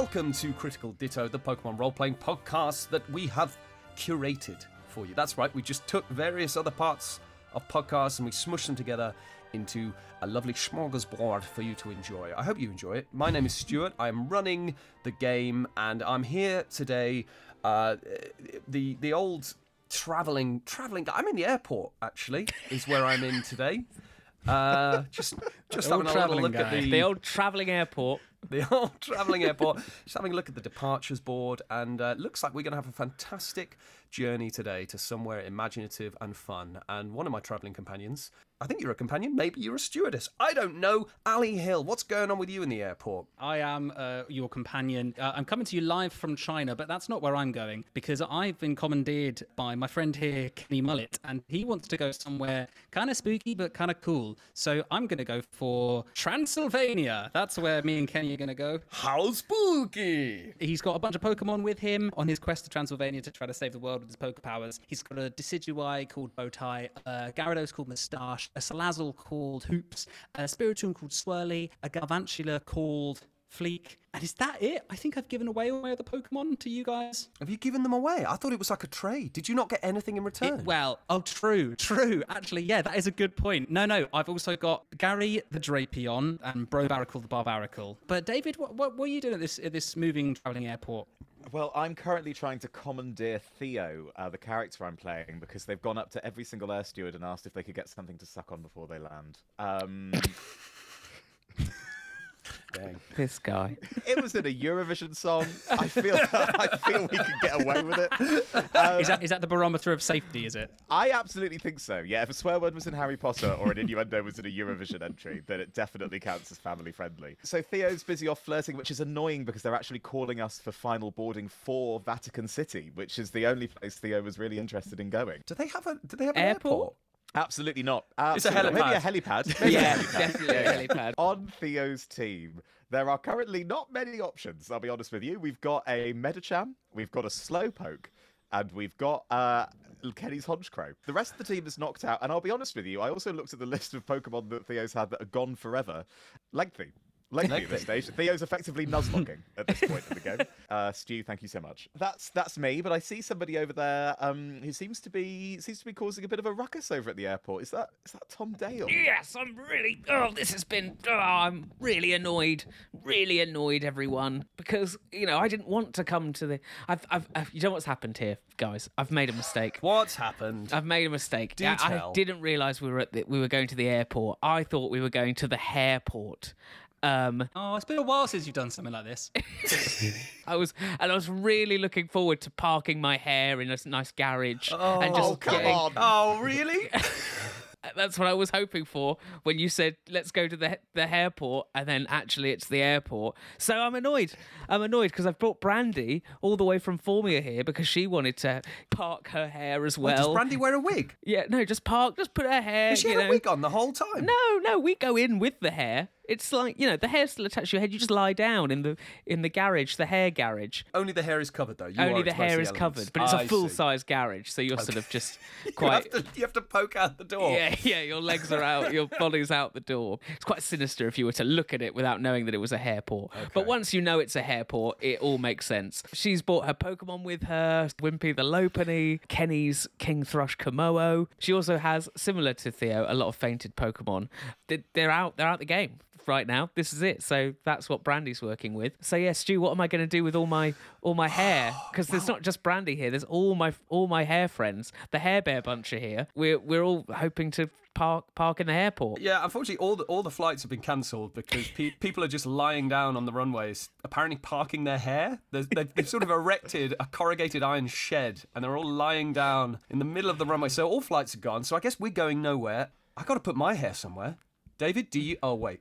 Welcome to Critical Ditto, the Pokemon role playing podcast that we have curated for you. That's right, we just took various other parts of podcasts and we smushed them together into a lovely smorgasbord for you to enjoy. I hope you enjoy it. My name is Stuart. I'm running the game and I'm here today. Uh, the the old traveling traveling. I'm in the airport actually. Is where I'm in today. Uh, just just The having a little look at guy. the The old travelling airport. the old travelling airport. Just having a look at the departures board, and uh, looks like we're going to have a fantastic journey today to somewhere imaginative and fun. And one of my travelling companions, I think you're a companion, maybe you're a stewardess. I don't know. Ali Hill, what's going on with you in the airport? I am uh, your companion. Uh, I'm coming to you live from China, but that's not where I'm going because I've been commandeered by my friend here, Kenny Mullet, and he wants to go somewhere kind of spooky but kind of cool. So I'm going to go for Transylvania. That's where me and Kenny are going to go. How spooky! He's got a bunch of Pokemon with him on his quest to Transylvania to try to save the world with his poker powers. He's got a Decidueye called Bowtie, a Gyarados called Moustache, a Salazzle called Hoops, a Spiritomb called Swirly, a Galvantula called Fleek. And is that it? I think I've given away all my other Pokemon to you guys. Have you given them away? I thought it was like a trade. Did you not get anything in return? It- well, oh, true, true. Actually, yeah, that is a good point. No, no, I've also got Gary the Drapion and Brobaracle the Barbaracle. But David, what, what, what are you doing at this at this moving traveling airport? Well, I'm currently trying to commandeer Theo, uh, the character I'm playing, because they've gone up to every single air steward and asked if they could get something to suck on before they land. Um, This guy. it was in a Eurovision song. I feel I feel we could get away with it. Um, Is that is that the barometer of safety? Is it? I absolutely think so. Yeah, if a swear word was in Harry Potter or an innuendo was in a Eurovision entry, then it definitely counts as family friendly. So Theo's busy off flirting, which is annoying because they're actually calling us for final boarding for Vatican City, which is the only place Theo was really interested in going. do they have a? Do they have an Airport? airport? Absolutely not. It's a Absolutely not. Maybe a helipad. Maybe a Yeah, helipad. definitely a helipad. On Theo's team, there are currently not many options. I'll be honest with you. We've got a Medicham, we've got a Slowpoke, and we've got uh, Kenny's Honchkrow. The rest of the team is knocked out. And I'll be honest with you, I also looked at the list of Pokemon that Theo's had that are gone forever. Lengthy. Lengthy at this stage. Theo's effectively nuzlocking at this point of the game. Uh, Stu, thank you so much. That's that's me, but I see somebody over there um, who seems to be seems to be causing a bit of a ruckus over at the airport. Is that is that Tom Dale? Yes, I'm really. Oh, this has been. Oh, I'm really annoyed. Really annoyed, everyone, because you know I didn't want to come to the. I've, I've, I've you know what's happened here, guys? I've made a mistake. What's happened? I've made a mistake. Do I- tell. I didn't realise we were at the, we were going to the airport. I thought we were going to the hairport. Um, Oh, it's been a while since you've done something like this. I was and I was really looking forward to parking my hair in a nice garage and just Oh, come getting, on. oh, really? That's what I was hoping for when you said let's go to the the airport, and then actually it's the airport. So I'm annoyed. I'm annoyed because I've brought Brandi all the way from Formia here because she wanted to park her hair as well. Does Brandi wear a wig? yeah, no, just park, just put her hair. Does she you have know. a wig on the whole time? No, no, we go in with the hair. It's like you know the hair's still attached to your head. You just lie down in the in the garage, the hair garage. Only the hair is covered, though. You Only the hair is elements. covered, but it's I a full see. size garage, so you're sort of just You quite. have, to, you have to poke out the door. Yeah, yeah, your legs are out, your body's out the door. It's quite sinister if you were to look at it without knowing that it was a hairport. But once you know it's a hairport, it all makes sense. She's brought her Pokemon with her Wimpy the Lopunny, Kenny's King Thrush Kommo-o. She also has, similar to Theo, a lot of fainted Pokemon. They're out, they're out the game right now. This is it. So that's what Brandi's working with. So yeah, Stu, what am I going to do with all my all my hair? Because there's not just Brandi here. There's all my all my hair friends. The Hair Bear bunch are here. We're we're all hoping to park park in the airport. Yeah, unfortunately, all the all the flights have been cancelled because pe- people are just lying down on the runways, apparently parking their hair. They've, they've sort of erected a corrugated iron shed, and they're all lying down in the middle of the runway. So all flights are gone. So I guess we're going nowhere. I got to put my hair somewhere. David, do you? Oh wait,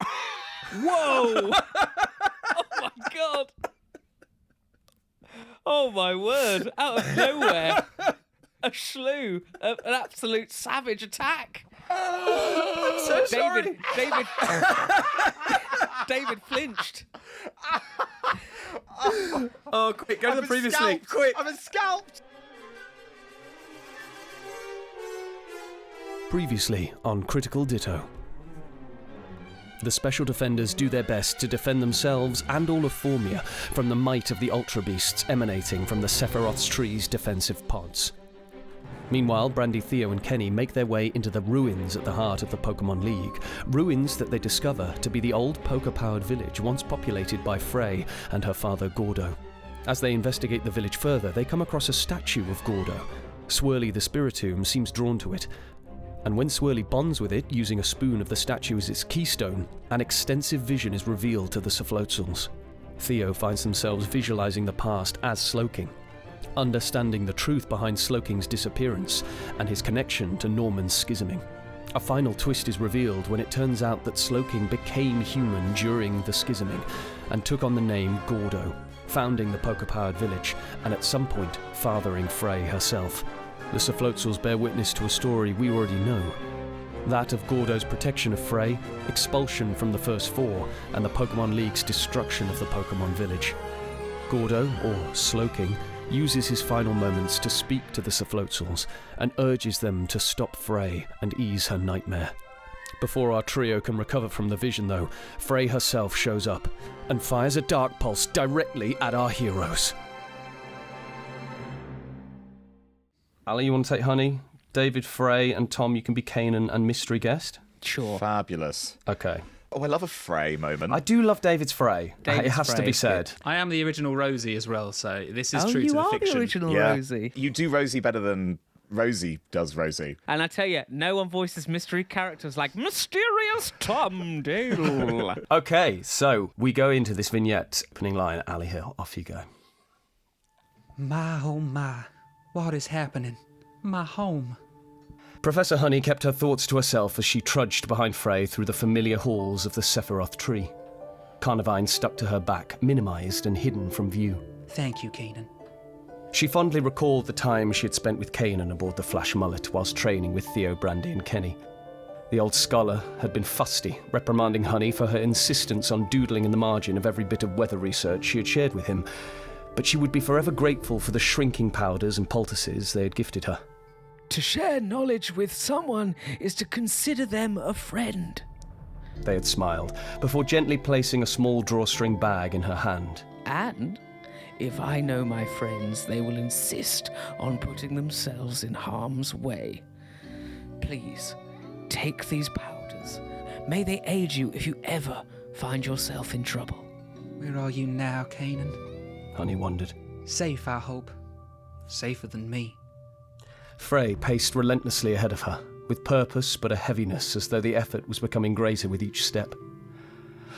Whoa! oh my god! Oh my word! Out of nowhere, a slew, a, an absolute savage attack. I'm so sorry. David, David, David flinched. Oh, oh, quick, go to the previous previously. scalped. Quick. I've been scalped. Previously on Critical Ditto. The Special Defenders do their best to defend themselves and all of Formia from the might of the Ultra Beasts emanating from the Sephiroth's tree's defensive pods. Meanwhile, Brandi, Theo, and Kenny make their way into the ruins at the heart of the Pokemon League. Ruins that they discover to be the old poker powered village once populated by Frey and her father Gordo. As they investigate the village further, they come across a statue of Gordo. Swirly the Spiritomb seems drawn to it, and when Swirly bonds with it using a spoon of the statue as its keystone, an extensive vision is revealed to the Soflotzels. Theo finds themselves visualizing the past as Slowking, understanding the truth behind Slowking's disappearance and his connection to Norman's schisming. A final twist is revealed when it turns out that Slowking became human during the schisming and took on the name Gordo, founding the poker powered village and at some point fathering Frey herself. The Soflotzels bear witness to a story we already know that of Gordo's protection of Frey, expulsion from the first four, and the Pokemon League's destruction of the Pokemon Village. Gordo, or Slowking, uses his final moments to speak to the Soflotzels and urges them to stop Frey and ease her nightmare. Before our trio can recover from the vision, though, Frey herself shows up and fires a dark pulse directly at our heroes. Ali, you want to take Honey? David, Frey, and Tom, you can be Kanan and mystery guest. Sure. Fabulous. Okay. Oh, I love a Frey moment. I do love David's Frey. it David's has to be is said. I am the original Rosie as well, so this is oh, true you to the are fiction. the original yeah. Rosie. You do Rosie better than Rosie does Rosie. And I tell you, no one voices mystery characters like Mysterious Tom Dale. Okay, so we go into this vignette. Opening line, Ali Hill. Off you go. My oh my, what is happening? My home. Professor Honey kept her thoughts to herself as she trudged behind Frey through the familiar halls of the Sephiroth tree. Carnivine stuck to her back, minimized and hidden from view. Thank you, Kanan. She fondly recalled the time she had spent with Kanan aboard the Flash Mullet whilst training with Theo, Brandi, and Kenny. The old scholar had been fusty, reprimanding Honey for her insistence on doodling in the margin of every bit of weather research she had shared with him, but she would be forever grateful for the shrinking powders and poultices they had gifted her. to share knowledge with someone is to consider them a friend. They had smiled, before gently placing a small drawstring bag in her hand. And if I know my friends, they will insist on putting themselves in harm's way. Please, take these powders. May they aid you if you ever find yourself in trouble. Where are you now, Kanan? Honey wondered. Safe, I hope. Safer than me. Frey paced relentlessly ahead of her, with purpose but a heaviness as though the effort was becoming greater with each step.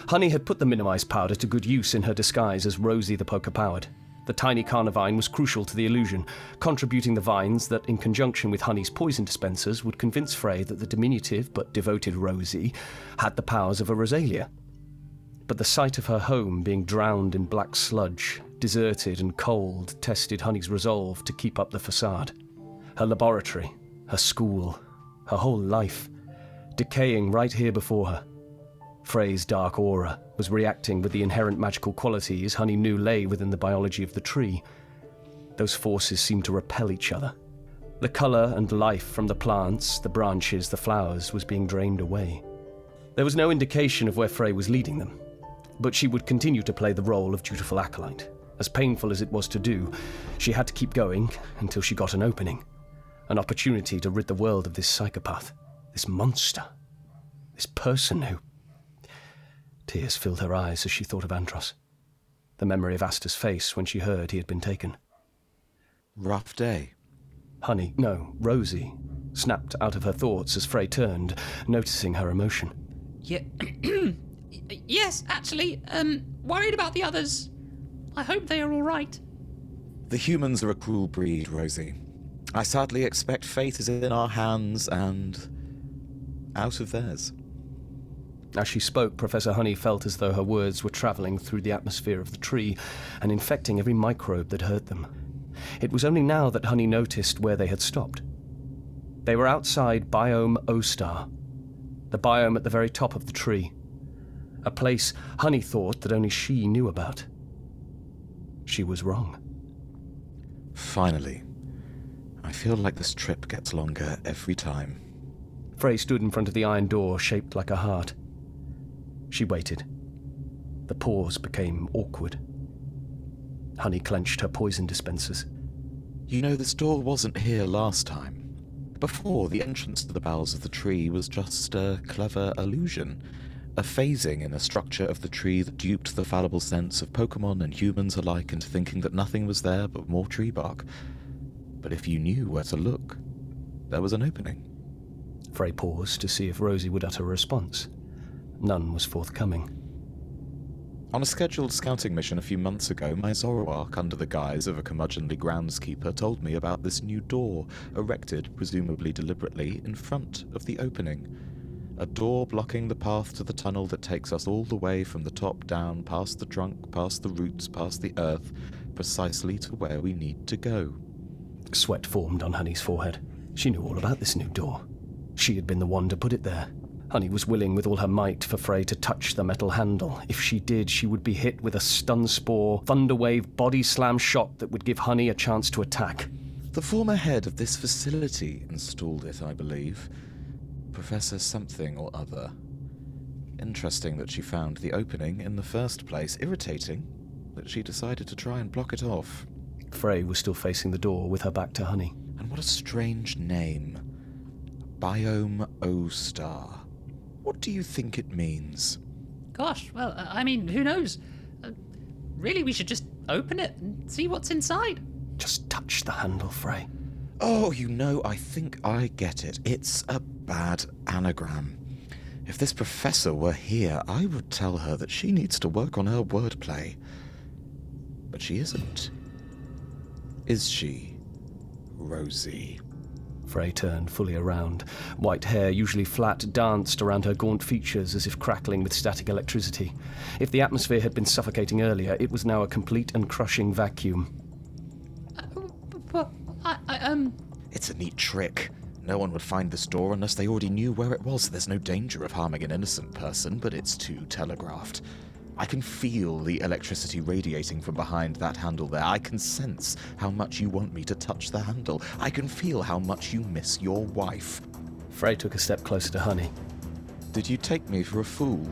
Honey had put the minimized powder to good use in her disguise as Rosie the Poker Powered. The tiny carnivine was crucial to the illusion, contributing the vines that, in conjunction with Honey's poison dispensers, would convince Frey that the diminutive but devoted Rosie had the powers of a Roselia. But the sight of her home being drowned in black sludge, deserted and cold, tested Honey's resolve to keep up the facade. Her laboratory, her school, her whole life, decaying right here before her. Frey's dark aura was reacting with the inherent magical qualities Honey knew lay within the biology of the tree. Those forces seemed to repel each other. The colour and life from the plants, the branches, the flowers was being drained away. There was no indication of where Frey was leading them, but she would continue to play the role of dutiful acolyte. As painful as it was to do, she had to keep going until she got an opening an opportunity to rid the world of this psychopath, this monster, this person who. Tears filled her eyes as she thought of Andros. The memory of Asta's face when she heard he had been taken. Rough day. Honey, no, Rosie, snapped out of her thoughts as Frey turned, noticing her emotion. Yeah. yes, actually, um, worried about the others. I hope they are all right. The humans are a cruel breed, Rosie. I sadly expect fate is in our hands and out of theirs. As she spoke, Professor Honey felt as though her words were travelling through the atmosphere of the tree and infecting every microbe that heard them. It was only now that Honey noticed where they had stopped. They were outside Biome O Star, the biome at the very top of the tree, a place Honey thought that only she knew about. She was wrong. Finally. I feel like this trip gets longer every time. Frey stood in front of the iron door shaped like a heart. She waited. The pause became awkward. Honey clenched her poison dispensers. You know, this door wasn't here last time. Before, the entrance to the bowels of the tree was just a clever illusion. A phasing in a structure of the tree that duped the fallible sense of Pokemon and humans alike into thinking that nothing was there but more tree bark. But if you knew where to look, there was an opening. Frey paused to see if Rosie would utter a response. None was forthcoming. On a scheduled scouting mission a few months ago, my Zoroark, under the guise of a curmudgeonly groundskeeper, told me about this new door, erected, presumably deliberately, in front of the opening. A door blocking the path to the tunnel that takes us all the way from the top down, past the trunk, past the roots, past the earth, precisely to where we need to go. Sweat formed on Honey's forehead. She knew all about this new door. She had been the one to put it there. Honey was willing with all her might for Frey to touch the metal handle. If she did, she would be hit with a stun spore, thunderwave, body slam shot that would give Honey a chance to attack. The former head of this facility installed it, I believe. Professor something or other. Interesting that she found the opening in the first place. Irritating that she decided to try and block it off. Frey was still facing the door with her back to Honey. And what a strange name. Biome O Star. What do you think it means? Gosh, well, uh, I mean, who knows? Uh, really, we should just open it and see what's inside. Just touch the handle, Frey. Oh, you know, I think I get it. It's a bad anagram. If this professor were here, I would tell her that she needs to work on her wordplay. But she isn't. Is she, Rosie? Frey turned fully around. White hair, usually flat, danced around her gaunt features as if crackling with static electricity. If the atmosphere had been suffocating earlier, it was now a complete and crushing vacuum. Uh, but I, I, um, It's a neat trick. No one would find this door unless they already knew where it was. There's no danger of harming an innocent person, but it's too telegraphed. I can feel the electricity radiating from behind that handle there. I can sense how much you want me to touch the handle. I can feel how much you miss your wife. Frey took a step closer to Honey. Did you take me for a fool?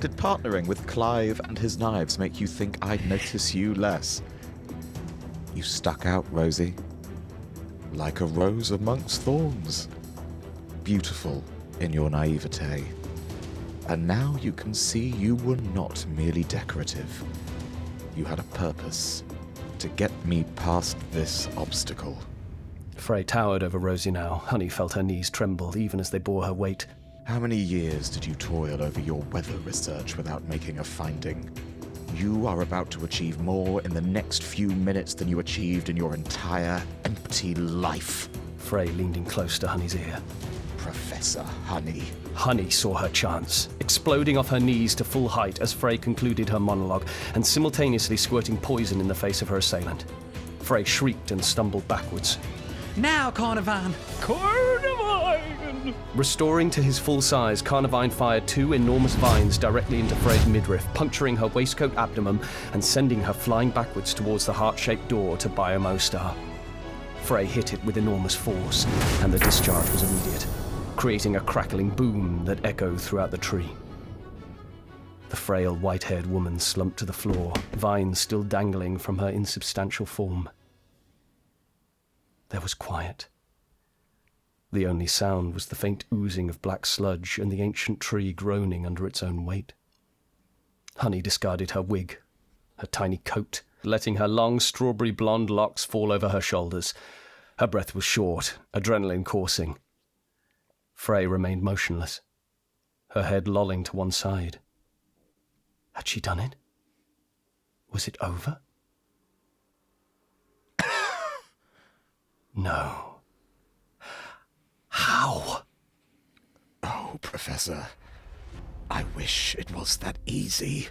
Did partnering with Clive and his knives make you think I'd notice you less? You stuck out, Rosie. Like a rose amongst thorns. Beautiful in your naivete. And now you can see you were not merely decorative. You had a purpose to get me past this obstacle. Frey towered over Rosie now. Honey felt her knees tremble even as they bore her weight. How many years did you toil over your weather research without making a finding? You are about to achieve more in the next few minutes than you achieved in your entire empty life. Frey leaned in close to Honey's ear. Professor Honey. Honey saw her chance, exploding off her knees to full height as Frey concluded her monologue and simultaneously squirting poison in the face of her assailant. Frey shrieked and stumbled backwards. Now, Carnivine! Carnivine! Restoring to his full size, Carnivine fired two enormous vines directly into Frey's midriff, puncturing her waistcoat abdomen and sending her flying backwards towards the heart shaped door to Biome Star. Frey hit it with enormous force, and the discharge was immediate, creating a crackling boom that echoed throughout the tree. The frail, white haired woman slumped to the floor, vines still dangling from her insubstantial form. There was quiet. The only sound was the faint oozing of black sludge and the ancient tree groaning under its own weight. Honey discarded her wig, her tiny coat, letting her long strawberry blonde locks fall over her shoulders. Her breath was short, adrenaline coursing. Frey remained motionless, her head lolling to one side. Had she done it? Was it over? no. How? Oh, Professor. I wish it was that easy.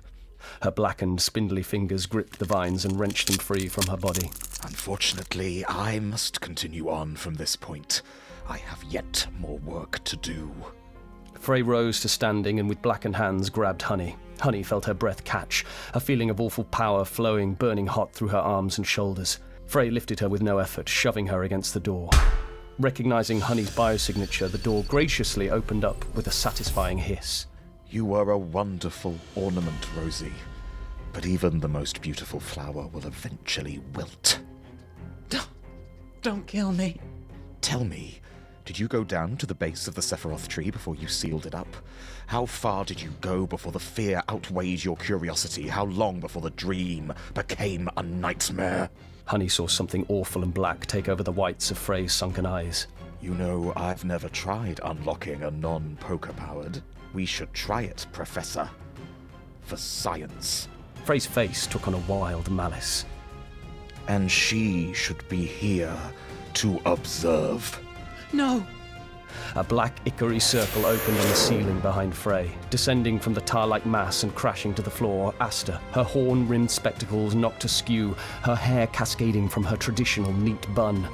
Her blackened, spindly fingers gripped the vines and wrenched them free from her body. Unfortunately, I must continue on from this point. I have yet more work to do. Frey rose to standing and with blackened hands grabbed Honey. Honey felt her breath catch, a feeling of awful power flowing burning hot through her arms and shoulders. Frey lifted her with no effort, shoving her against the door. Recognizing Honey's biosignature, the door graciously opened up with a satisfying hiss. You were a wonderful ornament, Rosie. But even the most beautiful flower will eventually wilt. Don't kill me. Tell me, did you go down to the base of the Sephiroth tree before you sealed it up? How far did you go before the fear outweighed your curiosity? How long before the dream became a nightmare? Honey saw something awful and black take over the whites of Frey's sunken eyes. You know, I've never tried unlocking a non poker powered. We should try it, Professor. For science. Frey's face took on a wild malice. And she should be here to observe. No. A black Ikari circle opened on the ceiling behind Frey, descending from the tar like mass and crashing to the floor. Asta, her horn rimmed spectacles knocked askew, her hair cascading from her traditional neat bun.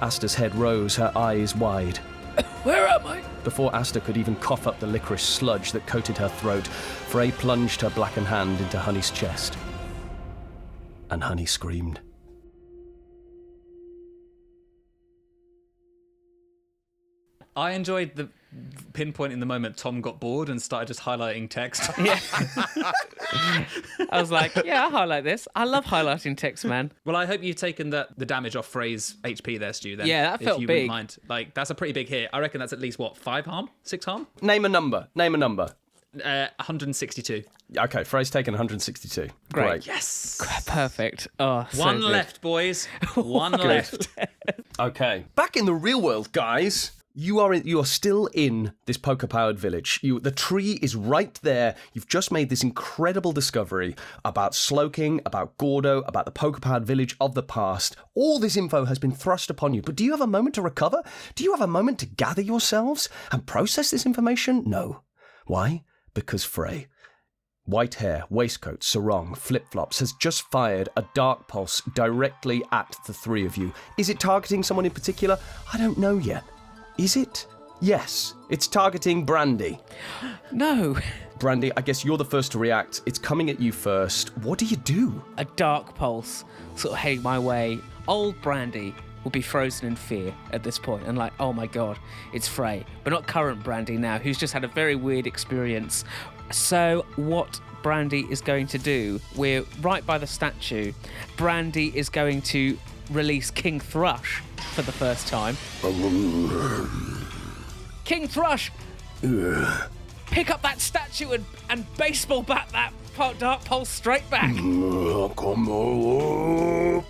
Asta's head rose, her eyes wide. Where am I? Before Asta could even cough up the licorice sludge that coated her throat, Frey plunged her blackened hand into Honey's chest. And Honey screamed. I enjoyed the pinpointing the moment Tom got bored and started just highlighting text. Yeah. I was like, yeah, I'll highlight this. I love highlighting text, man. well, I hope you've taken that the damage off Frey's HP there, Stu. Then, Yeah, that if felt you wouldn't big. Mind. Like that's a pretty big hit. I reckon that's at least what five harm, six harm, Name a number. Name a number. uh, 162. Okay, Frey's taken 162. Great. Yes. Perfect. Oh, so One left, boys. One left. Okay. Back in the real world, guys. You are in, you are still in this poker powered village. You the tree is right there. You've just made this incredible discovery about Slowking, about Gordo, about the poker powered village of the past. All this info has been thrust upon you. But do you have a moment to recover? Do you have a moment to gather yourselves and process this information? No. Why? Because Frey, White hair, waistcoat, sarong, flip flops has just fired a dark pulse directly at the three of you. Is it targeting someone in particular? I don't know yet. Is it? Yes, it's targeting Brandi. No. Brandi, I guess you're the first to react. It's coming at you first. What do you do? A dark pulse sort of heading my way. Old Brandi will be frozen in fear at this point and like, oh my god, it's Frey. But not current Brandi now, who's just had a very weird experience. So, what Brandi is going to do, we're right by the statue. Brandi is going to release King Thrush for the first time. King Thrush! Pick up that statue and, and baseball bat that po- dark pulse straight back.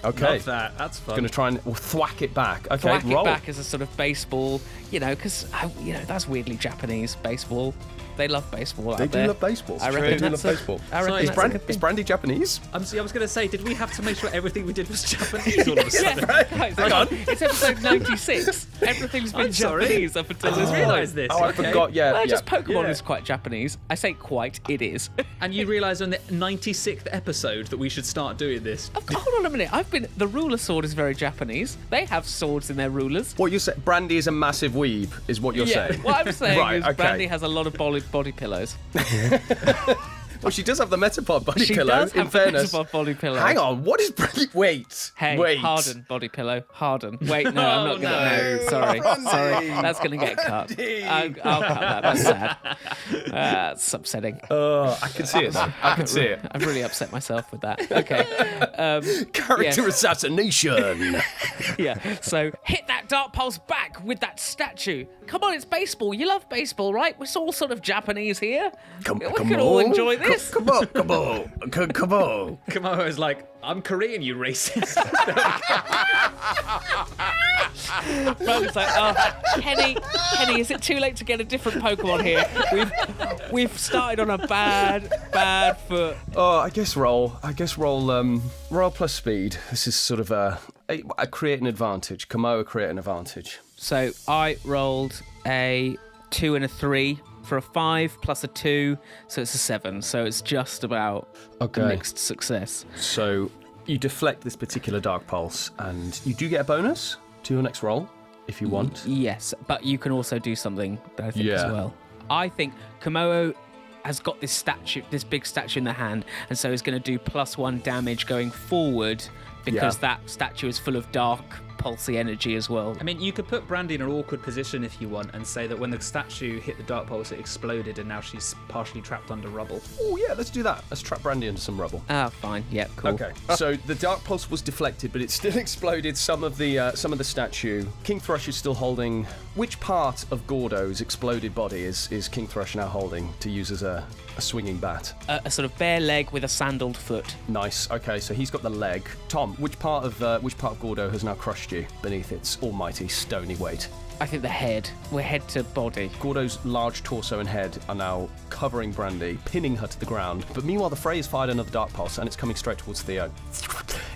Okay. Love that. That's fun. Gonna try and thwack it back. Okay, Thwack roll. it back as a sort of baseball, you know, because oh, you know that's weirdly Japanese baseball. They love baseball. They do there. love baseball. I They do love a- baseball. I reckon Sorry, Is, Brand- is. Brandi Japanese? I'm, see, I was going to say, did we have to make sure everything we did was Japanese all of a sudden? Guys, hang on. It's episode 96. Everything's been I'm sorry. Japanese up until I this just point. realised this. Oh, I okay. forgot. Yeah, Well, yeah. just Pokemon Yeah. is quite Japanese. I say quite, it is. And you realised on the 96th episode that we should start doing this. Hold on a minute. I've been. The ruler sword is very Japanese. They have swords in their rulers. What you say? Brandi is a massive weeb, is what you're yeah. saying. What I'm saying Right, is okay. Brandi has a lot of body, body pillows. Well, she does have the Metapod body She pillow. does in have the fairness, Metapod body pillow. Hang on, what is? Wait, Hey, wait. Harden body pillow. Harden. Wait, no, I'm not Oh, gonna. No, sorry, sorry. That's gonna get cut. I'll, I'll cut that. That's sad. Uh, that's upsetting. Oh, I can see it. Now. I can see it. I've really upset myself with that. Okay. Um, Character Yes. assassination. yeah. So hit that dark pulse back with that statue. Come on, it's baseball. You love baseball, right? We're all sort of Japanese here. Come, we come can on. all enjoy Co- this. Come, on, come on, come, come on. Kommo-o is like, I'm Korean, you racist. Brandi's like, oh, Kenny, Kenny, is it too late to get a different Pokemon here? We've we've started on a bad, bad foot. Oh, I guess roll. I guess roll. Um, roll plus speed. This is sort of a, a, a create an advantage. Kommo-o create an advantage. So I rolled a two and a three for a five plus a two, so it's a seven. So it's just about Okay. a mixed success. So you deflect this particular dark pulse, and you do get a bonus to your next roll if you want. Yes, but you can also do something that I think as Yeah. well. I think Kommo-o has got this statue, this big statue in the hand, and so is going to do plus one damage going forward because Yeah. that statue is full of dark pulsey energy as well. I mean, you could put Brandi in an awkward position if you want and say that when the statue hit the dark pulse, it exploded and now she's partially trapped under rubble. Oh yeah, let's do that. Let's trap Brandi into some rubble. Ah, fine. Yep, cool. Okay. so the dark pulse was deflected, but it still exploded some of the uh, some of the statue. King Thrush is still holding. Which part of Gordo's exploded body is is King Thrush now holding to use as a, a swinging bat? A, a sort of bare leg with a sandaled foot. Nice. Okay, so he's got the leg. Tom, which part of uh, which part of Gordo has now crushed you beneath its almighty stony weight? I think the head. We're head to body. Gordo's large torso and head are now covering Brandi, pinning her to the ground. But meanwhile, the Frey has fired another dark pulse and it's coming straight towards Theo.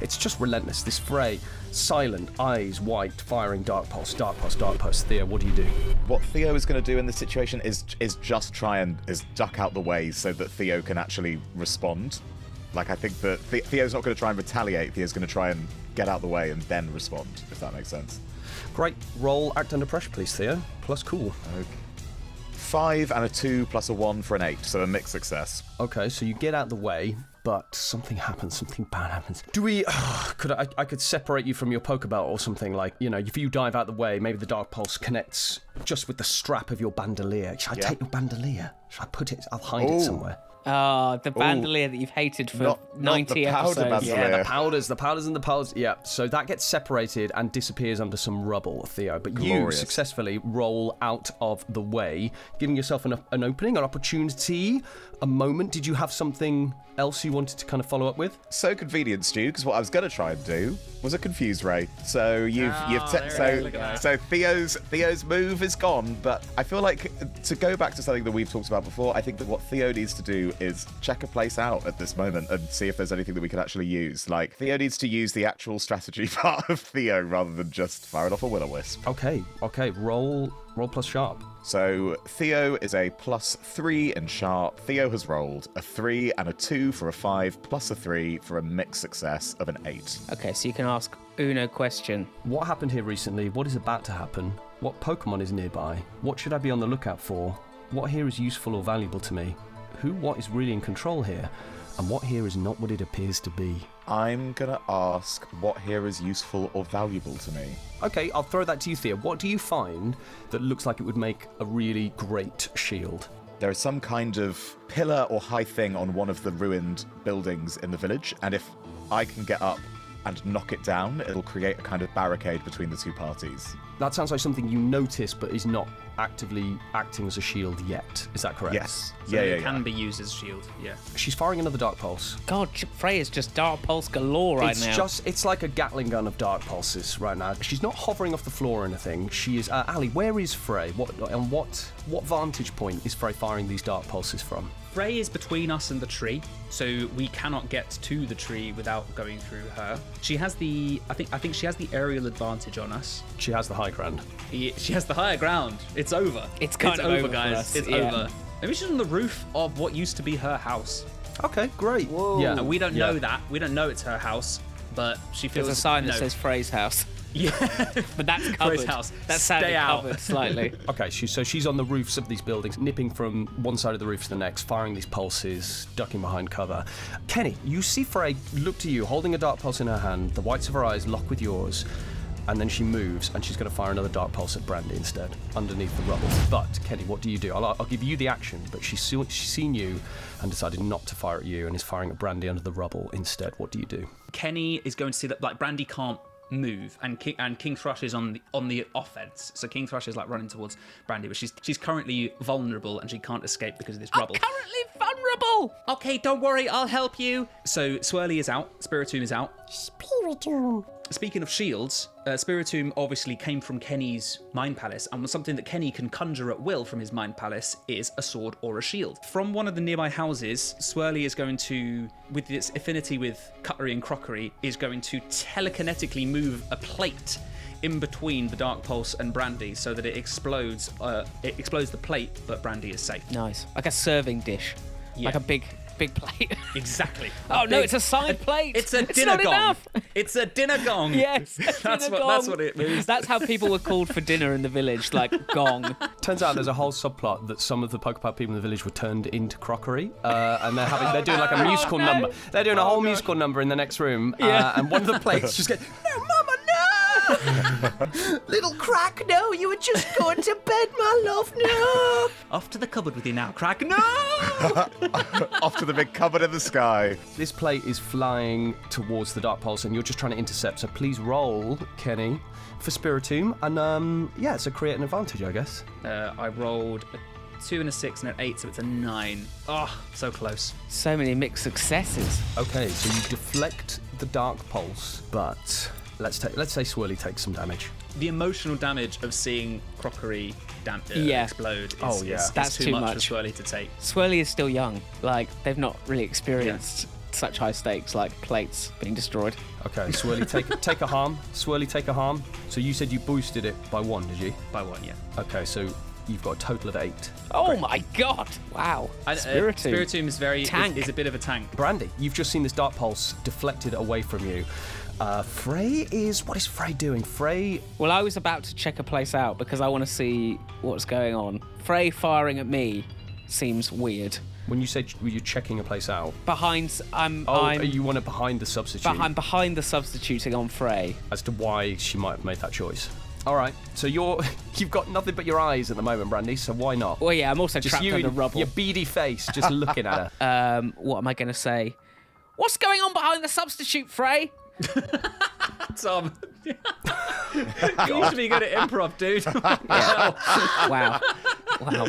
It's just relentless. This Frey, silent, eyes white, firing dark pulse, dark pulse, dark pulse. Theo, what do you do? What Theo is going to do in this situation is is just try and is duck out the way so that Theo can actually respond. Like I think that the- Theo's not going to try and retaliate. Theo's going to try and get out the way and then respond. If that makes sense. Great. Roll act under pressure, please, Theo. Plus cool. Okay. Five and a two plus a one for an eight, so a mixed success. Okay, so you get out the way, but something happens. Something bad happens. Do we? could I? I could separate you from your Pokebelt or something like you know. If you dive out the way, maybe the Dark Pulse connects just with the strap of your bandolier. Should I Yeah. take your bandolier? Should I put it? I'll hide it somewhere. Ah, the bandolier that you've hated for Not- not 90 the powder episodes. bandolier. Yeah, Yeah. the powders, the powders and the powders. Yeah, so that gets separated and disappears under some rubble, Theo. But you successfully roll out of the way, giving yourself an, an opening, an opportunity, a moment. Did you have something else you wanted to kind of follow up with? So convenient, Stu, because what I was going to try and do was a confused ray. So you've you've Ah, te- so is, look at that. so Theo's Theo's move is gone, but I feel like to go back to something that we've talked about before. I think that what Theo needs to do is check a place out at this moment and see if there's anything that we can actually use. Like Theo needs to use the actual strategy part of Theo rather than just firing off a will o wisp. Okay, okay. Roll, roll plus sharp. So Theo is a plus three in sharp. Theo has rolled a three and a two for a five, plus a three for a mixed success of an eight. Okay, so you can ask Uno question. What happened here recently? What is about to happen? What Pokemon is nearby? What should I be on the lookout for? What here is useful or valuable to me? Who, what is really in control here? And what here is not what it appears to be? I'm gonna ask what here is useful or valuable to me. Okay, I'll throw that to you, Thea. What do you find that looks like it would make a really great shield? There is some kind of pillar or high thing on one of the ruined buildings in the village, and if I can get up and knock it down, it'll create a kind of barricade between the two parties. That sounds like something you notice but is not actively acting as a shield yet. Is that correct? Yes. So yeah, it yeah, yeah. can be used as a shield. Yeah. She's firing another Dark Pulse. God, Frey is just dark pulse galore right it's now. It's just it's like a Gatling gun of dark pulses right now. She's not hovering off the floor or anything. She is uh, Ali, where is Frey? What and what what vantage point is Frey firing these dark pulses from? Frey is between us and the tree, so we cannot get to the tree without going through her. She has the I think I think she has the aerial advantage on us. She has the high ground. He- She has the higher ground. It's over. It's kind it's of over, over for guys. us, It's yeah. over. Maybe she's on the roof of what used to be her house. Okay, great. Yeah, And we don't yeah. know that. We don't know it's her house, but she feels There's a sign that says Frey's house. Yeah. But that's covered. house. That's Stay sadly out. covered slightly. Okay, she, so she's on the roofs of these buildings, nipping from one side of the roof to the next, firing these pulses, ducking behind cover. Kenny, you see Frey look to you, holding a dark pulse in her hand, the whites of her eyes lock with yours, and then she moves and she's going to fire another dark pulse at Brandi instead, underneath the rubble. But, Kenny, what do you do? I'll, I'll give you the action, but she's, se- she's seen you and decided not to fire at you and is firing at Brandi under the rubble instead. What do you do? Kenny is going to see that like Brandi can't move and King and King Thrush is on the on the offense. So King Thrush is like running towards Brandi, but she's she's currently vulnerable and she can't escape because of this rubble. Currently vulnerable. Okay, don't worry, I'll help you. So Swirly is out, Spiritomb is out. Spiritomb. Speaking of shields, uh, Spiritomb obviously came from Kenny's Mind Palace, and something that Kenny can conjure at will from his Mind Palace is a sword or a shield. From one of the nearby houses, Swirly is going to, with its affinity with cutlery and crockery, is going to telekinetically move a plate in between the Dark Pulse and Brandi so that it explodes. Uh, it explodes the plate, but Brandi is safe. Nice. Like a serving dish. Yeah. Like a big, big plate. Exactly. oh no, it's a side plate. It's a it's dinner not gong. enough. It's a dinner gong. Yes, That's dinner what- that's what it means. That's how people were called for dinner in the village, like gong. Turns out there's a whole subplot that some of the Pokepad people in the village were turned into crockery, uh, and they're having they're doing like a musical number. They're doing a whole musical number in the next room, uh, Yeah. and one of the plates just goes, "No, Mama, no!" Little crack, no, you were just going to bed, my love, no. Off to the cupboard with you now, crack. No! Off to the big cupboard in the sky. This plate is flying towards the Dark Pulse, and you're just trying to intercept. So please roll, Kenny, for Spiritomb, and um, yeah, so create an advantage, I guess. Uh, I rolled a two and a six and an eight, so it's a nine. Oh, so close. So many mixed successes. Okay, so you deflect the Dark Pulse, but let's take let's say Swirly takes some damage. The emotional damage of seeing crockery dam- uh, Yeah. explode is, Oh, yeah. is, is That's too, too much, much. for Swirly to take. Swirly is still young. Like they've not really experienced such high stakes like plates being destroyed. Okay, Swirly, take take a harm. Swirly, take a harm. So you said you boosted it by one, did you? By one, yeah. Okay, so you've got a total of eight. Oh my god! Wow. And, uh, Spiritomb. Spiritomb is very Tank. is a bit of a tank. Brandi, you've just seen this Dark Pulse deflected away from you. Uh, Frey is what is Frey doing? Frey Well, I was about to check a place out because I want to see what's going on. Frey firing at me seems weird. When you said you're checking a place out, Behind, I'm, oh, I'm, you want it behind the substitute but I'm behind the substituting on Frey. as to why she might have made that choice. All right, so you're you've got nothing but your eyes at the moment, Brandi. So why not? Well, yeah, I'm also just trapped you under and rubble. your beady face, just looking at her. Um, what am I going to say? What's going on behind the substitute, Frey? Tom. You used to be good at improv, dude. Wow. wow.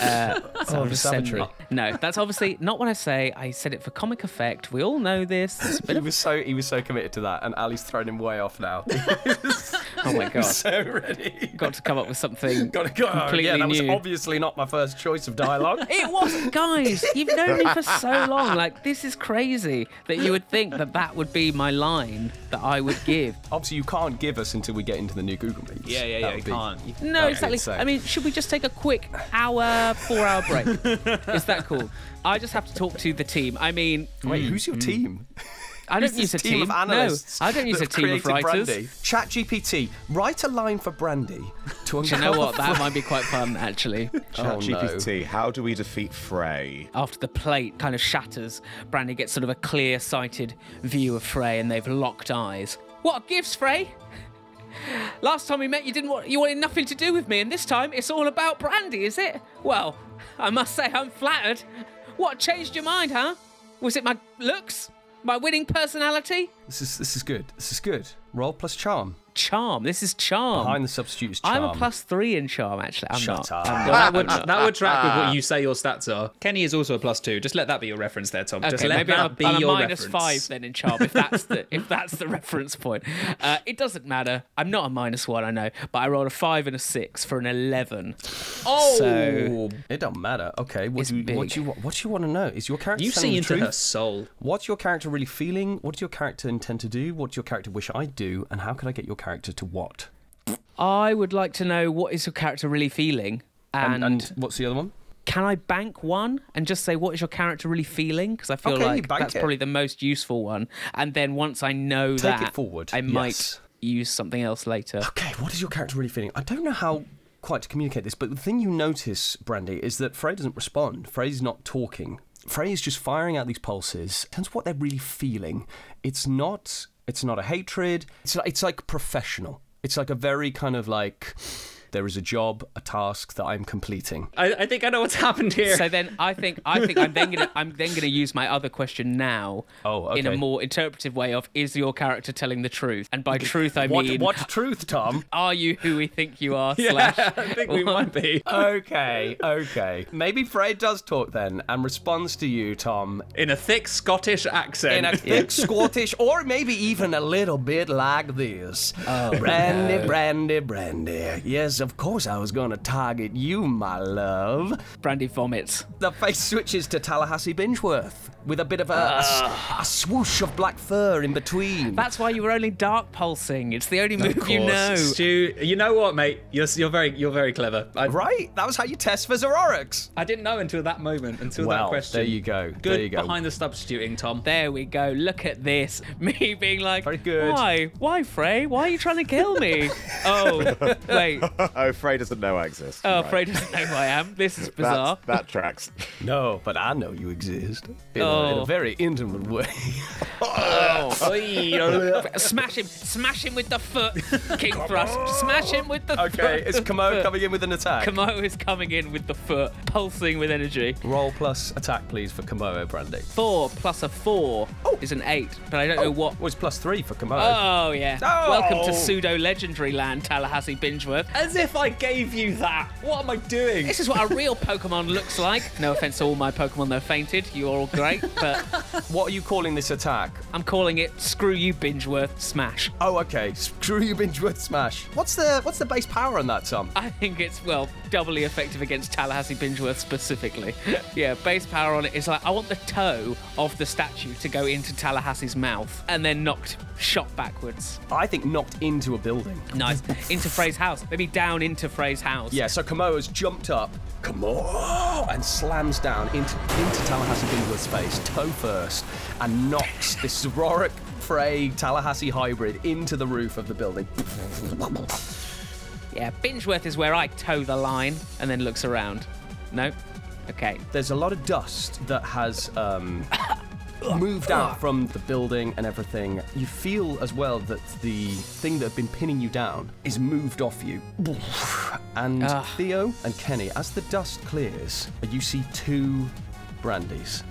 Uh, so Oh, I'm just sending- savagery. No, that's obviously not what I say. I said it for comic effect. We all know this. It's He of, was so he was so committed to that, and Ali's thrown him way off now. oh my god. so ready. Got to come up with something Got to go. completely yeah, that was obviously not my first choice of dialogue. It wasn't, guys. You've known me for so long. Like this is crazy that you would think that that would be my line that I would give. Obviously, you can't give us until we get into the new Google Meets. yeah, yeah, yeah. would You be- can't. You- No, Okay, exactly. so- I mean, should we just take a quick hour, four-hour break? is that cool? I just have to talk to the team. I mean, Wait, mm, who's your mm. team? I don't use a this team, of analysts. No. I don't use a team of writers. Brandi? Chat GPT, write a line for Brandi to Do you know what? That might be quite fun, actually. Oh, no. How do we defeat Frey? After the plate kind of shatters, Brandi gets sort of a clear-sighted view of Frey, and they've locked eyes. What gives, Frey? Last time we met, you didn't want you wanted nothing to do with me, and this time it's all about Brandi, is it? Well, I must say I'm flattered. What changed your mind, huh? Was it my looks? My winning personality? This is this is good. This is good. Roll plus charm. Charm. This is charm. Behind the substitute is charm. I'm a plus three in charm, actually. I'm Shut not. up. I'm not. that would that would track with what you say your stats are. Kenny is also a plus two. Just let that be your reference there, Tom. Just Okay, let maybe that I'm, be I'm a minus reference. five then in charm if that's the if that's the reference point. Uh, it doesn't matter. I'm not a minus one, I know, but I rolled a five and a six for an eleven. Oh, So- it don't matter. Okay, what It's do you, what do you what do you want to know? Is your character You telling see into truth? her soul. What's your character really feeling? What does your character intend to do? What does your character wish I do? And how can I get your character to what? I would like to know what is your character really feeling, and, And, and what's the other one? can I bank one and just say what is your character really feeling? Because I feel Okay, you like bank that's it. probably the most useful one. And then once I know Take that, it forward, I might use something else later. Okay, what is your character really feeling? I don't know how quite to communicate this, but the thing you notice, Brandi, is that Frey doesn't respond. Frey's not talking. Frey is just firing out these pulses. Terms what they're really feeling, it's not it's not a hatred. It's like, it's like professional. It's like a very kind of like there is a job, a task that I'm completing. I, I think I know what's happened here. So then I think I think I'm then gonna I'm then gonna use my other question now Oh, okay. in a more interpretive way of is your character telling the truth? And by truth I What mean what truth, Tom? are you who we think you are? slash I think we might be okay, okay. Maybe Frey does talk then and responds to you, Tom, in a thick Scottish accent. in a thick Scottish, or maybe even a little bit like this. Oh, brandi, brandi, brandi. Yes, of course I was going to target you, my love. Brandi vomits. The face switches to Tallahassee Bingeworth with a bit of ah. a swoosh of black fur in between. That's why you were only dark pulsing. It's the only move you course. know. Stu, you know what, mate? You're, you're very you're very clever. I, right? That was how you test for Zoroarks. I didn't know until that moment, until Well, that question. there you go. Good There you go. behind the substituting, Tom. There we go. Look at this. Me being like, Very good. Why? Why, Frey? Why are you trying to kill me? oh, wait. Oh, Frey doesn't know I exist. Oh, Right. Frey doesn't know who I am. This is That's- bizarre. That tracks. No, but I know you exist. In Oh, uh, in Oh. a very intimate way. smash him, smash him with the foot, king thrust. Smash him with the okay, foot. is Kommo-o coming in with an attack? Kommo-o is coming in with the foot, pulsing with energy. Roll plus attack, please, for Kommo-o, Brandi. Four plus a four is an eight, but I don't know what. Was plus three for Kommo-o. Oh yeah. Oh. Welcome to pseudo legendary land, Tallahassee Bingeworth. As if I gave you that. What am I doing? This is what a real Pokemon looks like. No offense to all my Pokemon, they're fainted. You're all great, but What are you calling this attack? I'm calling it Screw You Bingeworth Smash. Oh, okay. Screw you, Bingeworth Smash. What's the what's the base power on that, Tom? I think it's well doubly effective against Tallahassee Bingeworth specifically. yeah, base power on it is like I want the toe of the statue to go into Tallahassee's mouth and then knocked shot backwards. I think knocked into a building. Nice into Frey's house, maybe down into Frey's house. Yeah, so Kommo-o has jumped up, Kommo-o, and slams down into, into Tallahassee Bingeworth's face, toe first, and knocks this Zoroark Frey Tallahassee hybrid into the roof of the building. Yeah, Bingeworth is where I toe the line and then looks around. No, okay. There's a lot of dust that has um, moved out from the building and everything. You feel as well that the thing that had been pinning you down is moved off you. And. Theo and Kenny, as the dust clears, you see two brandis,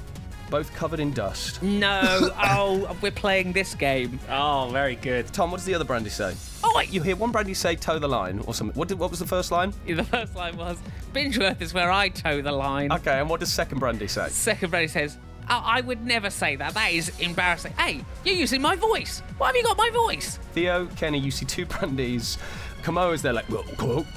both covered in dust. No, oh, we're playing this game. Oh, very good. Tom, what does the other brandi say? Oh wait, You hear one brandi say toe the line or something. What, did, what was the first line? the first line was Bingeworth is where I toe the line. Okay, and what does second brandi say? Second brandi says, oh, I would never say that. That is embarrassing. Hey, you're using my voice. Why have you got my voice? Theo, Kenny, you see two brandis. Kommo-o is there like, well,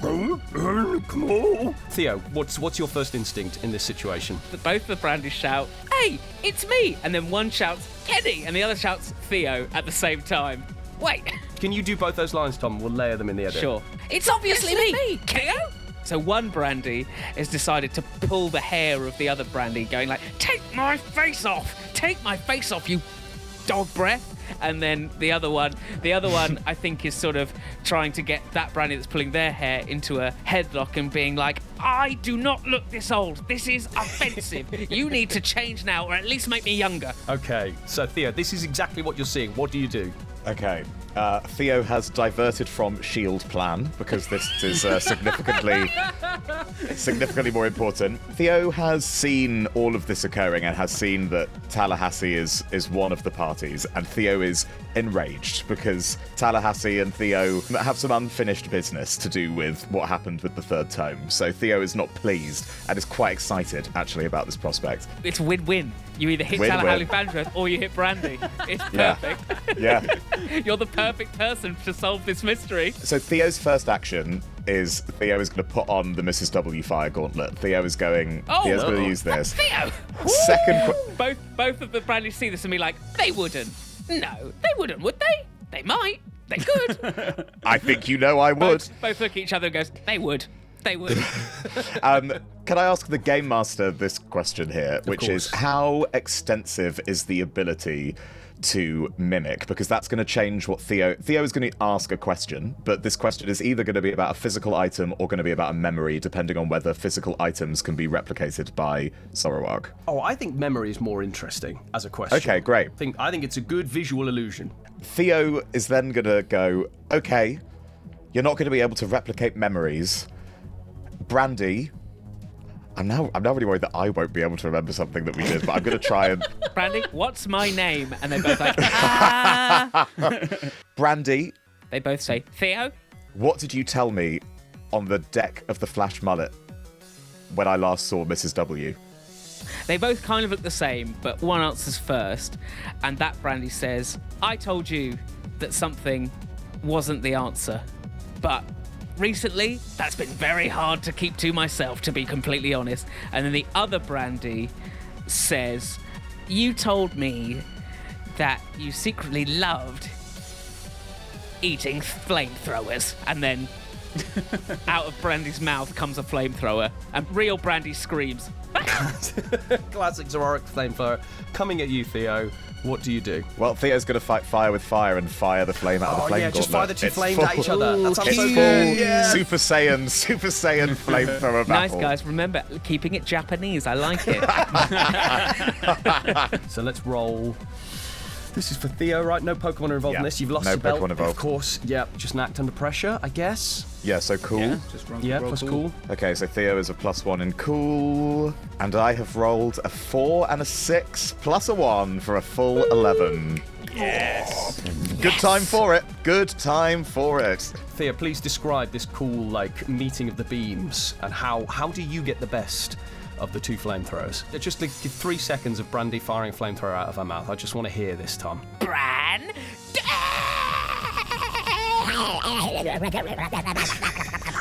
come on. Theo, what's what's your first instinct in this situation? Both the brandis shout, hey, it's me. And then one shouts, Kenny. And the other shouts, Theo at the same time. Wait, Can you do both those lines, Tom? We'll layer them in the edit. sure. It's obviously me, Theo. So one brandi has decided to pull the hair of the other brandi, going like, "Take my face off! Take my face off, you dog breath!" And then the other one, the other one, I think is sort of trying to get that brandi that's pulling their hair into a headlock and being like, "I do not look this old. This is offensive. you need to change now, or at least make me younger." Okay, so Theo, this is exactly what you're seeing. What do you do? Okay. Uh, Theo has diverted from shield plan because this is uh, significantly significantly more important. Theo has seen all of this occurring and has seen that Tallahassee is is one of the parties, and Theo is enraged because Tallahassee and Theo have some unfinished business to do with what happened with the third tome. So Theo is not pleased and is quite excited actually about this prospect. It's win-win. You either hit. Tallahassee Banjo or you hit Brandi. It's perfect. Yeah. You're the perfect person to solve this mystery. So Theo's first action is Theo is going to put on the Mrs. W fire gauntlet. Theo is going. Oh, Theo's going oh. to use this. Theo! Second. Qu- Both both of the Brandi see this and be like, they wouldn't. No, they wouldn't, would they? They might. They could. I think you know I would. both, both look at each other and goes, they would. They would. Um, can I ask the game master this question here, which is how extensive is the ability to mimic? Because that's going to change what Theo. Theo is going to ask a question, but this question is either going to be about a physical item or going to be about a memory, depending on whether physical items can be replicated by Zoroark. Oh, I think memory is more interesting as a question. Okay, great. I think I think it's a good visual illusion. Theo is then going to go, okay, you're not going to be able to replicate memories. Brandi, I'm now I'm now really worried that I won't be able to remember something that we did, but I'm going to try and. Brandi, what's my name? And they're both like, ah. Brandi, They both say, Theo? what did you tell me on the deck of the Flash Mullet when I last saw Mrs. W? They both kind of look the same, but one answers first. And that Brandi says, I told you that something wasn't the answer. But recently, that's been very hard to keep to myself, to be completely honest. And then the other Brandi says, You told me that you secretly loved eating flamethrowers. And then out of Brandi's mouth comes a flamethrower. And real Brandi screams, Classic Zoroark flamethrower coming at you, Theo. What do you do? Well, Theo's going to fight fire with fire and fire the flame out of the Oh flame yeah, just gauntlet. fire the two It's flames full- at each other. That sounds It's so full. Yeah. Super Saiyan, Super Saiyan flamethrower Nice guys. Remember keeping it Japanese. I like it. So let's roll. This is for Theo, right? No Pokemon are involved in this. You've lost no your belt, Pokemon involved. of course. Yeah, just an act under pressure, I guess. Yeah, so cool. Just roll, Yeah, roll that's cool. Okay, so Theo is a plus one in cool, and I have rolled a four and a six plus a one for a full eleven. Yes. Good time for it. Good time for it. Theo, please describe this cool like meeting of the beams and how how do you get the best of the two flamethrowers? Just like three seconds of Brandi firing a flamethrower out of her mouth. I just want to hear this, Tom. Bran.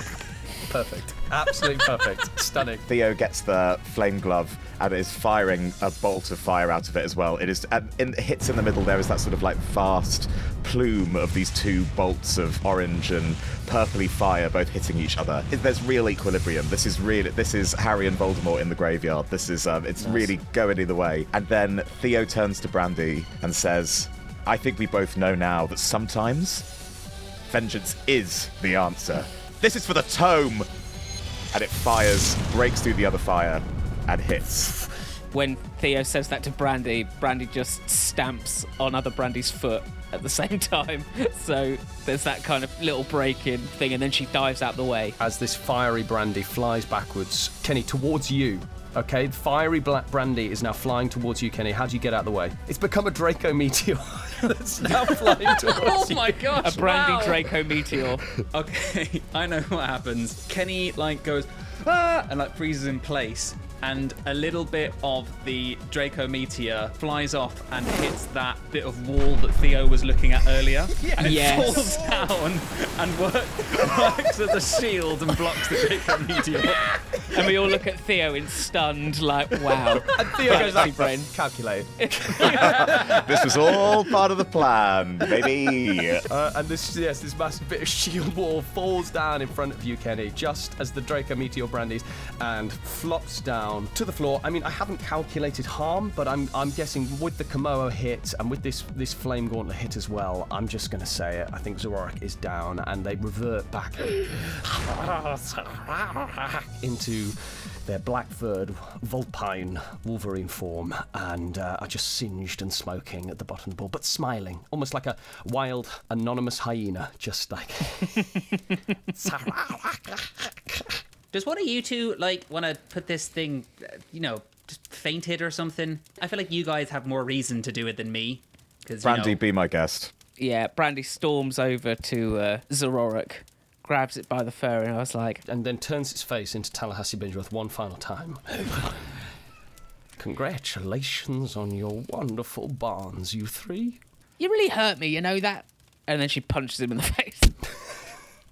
Perfect. Absolutely perfect. Stunning. Theo gets the flame glove and is firing a bolt of fire out of it as well. It is and in, it hits in the middle. There is that sort of like vast plume of these two bolts of orange and purpley fire, both hitting each other. It- There's real equilibrium. This is really this is Harry and Voldemort in the graveyard. This is um, it's really going either way. And then Theo turns to Brandi and says, "I think we both know now that sometimes vengeance is the answer. This is for the tome." And it fires, breaks through the other fire, and hits. When Theo says that to Brandi, Brandi just stamps on other Brandi's foot at the same time. So there's that kind of little break in thing, and then she dives out the way. As this fiery brandi flies backwards, Kenny, towards you. Okay, fiery black brandi is now flying towards you, Kenny. How do you get out of the way? It's become a Draco meteor that's now flying towards Oh you. my gosh! A Brandi wow. Draco meteor. Okay, I know what happens. Kenny like goes ah and like freezes in place, and a little bit of the Draco meteor flies off and hits that bit of wall that Theo was looking at earlier, and it Yes. falls down and work, works as a shield and blocks the Draco meteor. and we all look at Theo in stunned, like, wow. And Theo goes Fancy like, brain. calculate. This was all part of the plan, baby. Uh, and this, yes, this massive bit of shield wall falls down in front of you, Kenny, just as the Draco Meteor brandis, and flops down to the floor. I mean, I haven't calculated harm, but I'm I'm guessing with the Kommo-o hit and with this this Flame Gauntlet hit as well, I'm just going to say it. I think Zoroark is down, and they revert back into their black furred vulpine wolverine form and uh, are just singed and smoking at the bottom of the ball, but smiling, almost like a wild anonymous hyena, just like. Does one of you two like want to put this thing, uh, you know, just faint it or something? I feel like you guys have more reason to do it than me. Because Brandi, you know, be my guest. Yeah, Brandi storms over to uh, Zoroark, grabs it by the fur, and I was like, and then turns its face into Tallahassee Bingeworth one final time. Congratulations on your wonderful barns, you three. You really hurt me, you know that? And then she punches him in the face.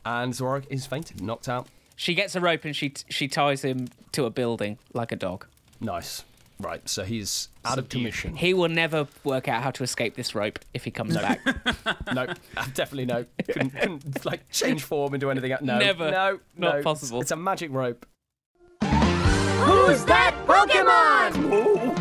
And Zoroark is fainted, knocked out. She gets a rope and she she ties him to a building like a dog. Nice. Right, so he's out of commission. He will never work out how to escape this rope if he comes back. no, uh, definitely no. Couldn't, couldn't like change form into anything. else. No, Never. No, Not no. possible. It's a magic rope. Who's that Pokemon?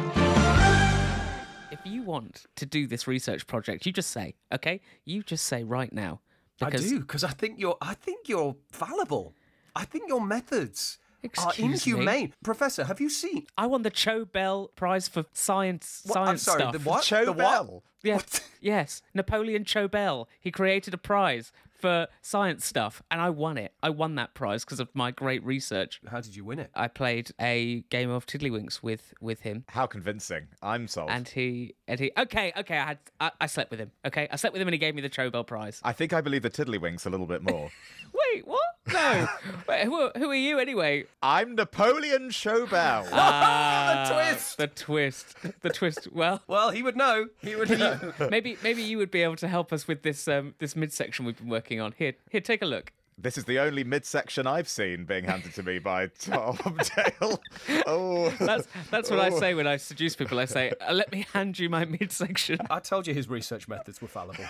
if you want to do this research project, you just say, okay? You just say right now. I do because I think you're. I think you're fallible. I think your methods Excuse are me? inhumane. Professor, have you seen? I won the Cho Bell Prize for science. What- I'm sorry. stuff. The what? Cho the what? Bell. Yes, What? yes. Napoleon Chobel. He created a prize for science stuff, and I won it. I won that prize because of my great research. How did you win it? I played a game of Tiddlywinks with with him, How convincing. I'm sold. and he and he. Okay, okay. I had I, I slept with him. Okay, I slept with him, and he gave me the Chobel prize. I think I believe the Tiddlywinks a little bit more. Wait, what? No. Wait, who, who are you anyway? I'm Napoleon Showbell. Ah, twist. The twist. The twist. Well, Well, he would know. He would know. maybe maybe you would be able to help us with this um this midsection we've been working on. Here, here, take a look. this is the only midsection I've seen being handed to me by Tom Dale. Oh, That's that's what I Oh. say when I seduce people. I say, uh, "Let me hand you my midsection." I told you his research methods were fallible.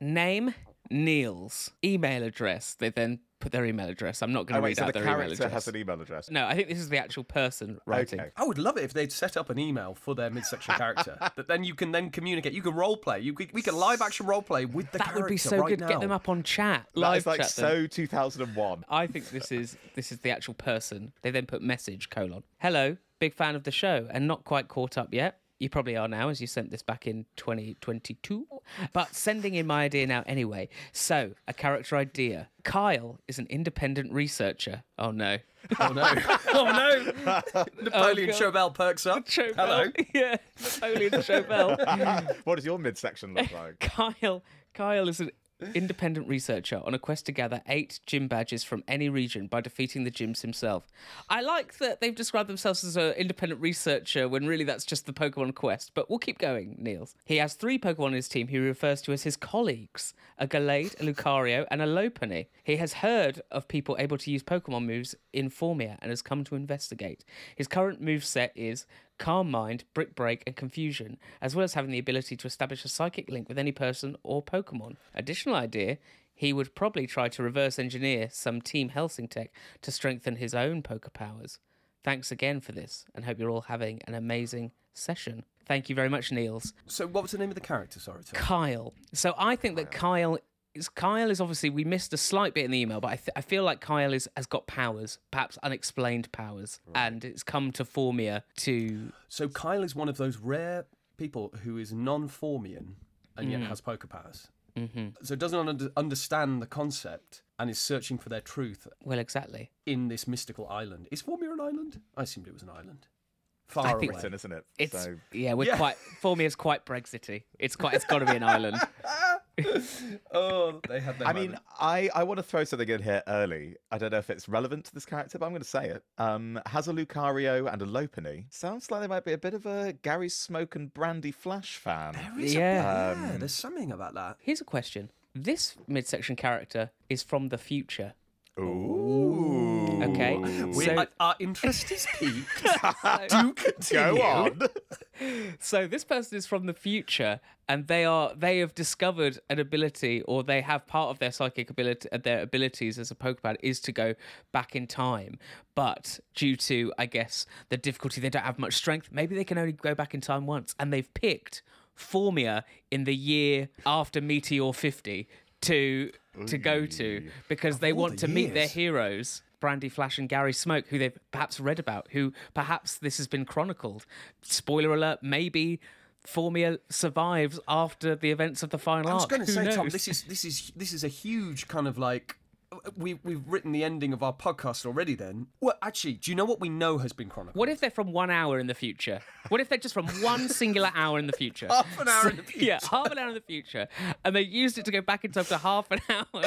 Name Niels. Email address. They then put their email address. I'm not going Oh to wait, read so out the their email address. has an email address. No, I think this is the actual person writing. Okay. I would love it if they'd set up an email for their midsection character that then you can then communicate. You can role play. You could, we can live action role play with the character. That would be so right good. now. Get them up on chat. That Live is like chat them. so 2001. I think this is this is the actual person. They then put message colon. Hello, big fan of the show and not quite caught up yet. You probably are now, as you sent this back in 2022. But sending in my idea now anyway. So, a character idea. Kyle is an independent researcher. Oh no. Oh no! oh no! Oh, Napoleon God. Chauvel perks up. Chauvel. Hello. Yeah, Napoleon Chauvel. what does your midsection look like? Kyle Kyle is an independent researcher on a quest to gather eight gym badges from any region by defeating the gyms himself. I like that they've described themselves as an independent researcher when really that's just the Pokemon quest, but we'll keep going, Niels. He has three Pokemon in his team he refers to as his colleagues a Gallade, a Lucario, and a Lopunny. He has heard of people able to use Pokemon moves in Formia and has come to investigate. His current move set is Calm Mind, Brick Break, and Confusion, as well as having the ability to establish a psychic link with any person or Pokemon. Additional idea, he would probably try to reverse engineer some Team Helsing tech to strengthen his own poker powers. Thanks again for this, and hope you're all having an amazing session. Thank you very much, Niels. So, what was the name of the character? Sorry, Tom. Kyle. So I think that Kyle is Kyle is obviously we missed a slight bit in the email, but I, th- I feel like Kyle is has got powers, perhaps unexplained powers, and it's come to Formia to So Kyle is one of those rare people who is non-Formian and Mm. yet has poker powers. Mm-hmm. So doesn't under- understand the concept and is searching for their truth well exactly. in this mystical island. Is Formia an island? I assumed it was an island. Far I away. Britain, isn't it? It's So yeah, we're Yeah. quite Formia's quite Brexity. It's quite it's got to be an island. Oh, they had their I mean. I, I want to throw something in here early. I don't know if it's relevant to this character, but I'm going to say it. Um, has a Lucario and a Lopunny. Sounds like they might be a bit of a Gary Smoke and Brandi Flash fan. There is yeah. a bit, yeah, there's something about that. Here's a question: This midsection character is from the future. Ooh. Okay, We, so our- our interest is piqued. Do continue. Go on. So this person is from the future, and they are they have discovered an ability, or they have part of their psychic ability, uh, their abilities as a Pokemon is to go back in time. But due to, I guess, the difficulty, they don't have much strength. Maybe they can only go back in time once, and they've picked Formia in the year after Meteor fifty to to go to because they want the to meet their heroes. Brandi Flash and Gary Smoke, who they've perhaps read about, who perhaps this has been chronicled. Spoiler alert, maybe Formia survives after the events of the final I was arc. going to Who say, Tom, this is this is this is a huge kind of like we we've written the ending of our podcast already. Then, well, actually, do you know what we know has been chronicled? What if they're from one hour in the future? What if they're just from one singular hour in the future? Half an hour in the future. Yeah, half an hour in the future. And they used it to go back in time to half an hour.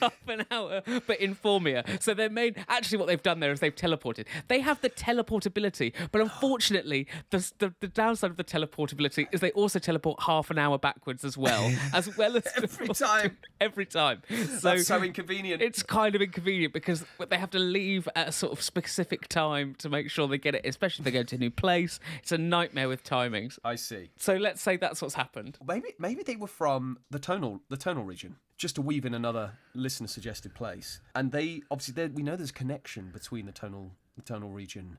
half an hour, but informia. So they're made actually what they've done there is they've teleported. They have the teleportability, but unfortunately, the, the, the downside of the teleportability is they also teleport half an hour backwards as well. As well as Every time. Every time. So That's so inconvenient. It's kind of inconvenient because they have to leave at a sort of specific time to make sure they get it, especially if they go to a new place. It's a nightmare with timings. I see. So let's say that's what's happened. Maybe maybe they were from the tonal the tonal region, just to weave in another listener suggested place. And they obviously we know there's a connection between the tonal the tonal region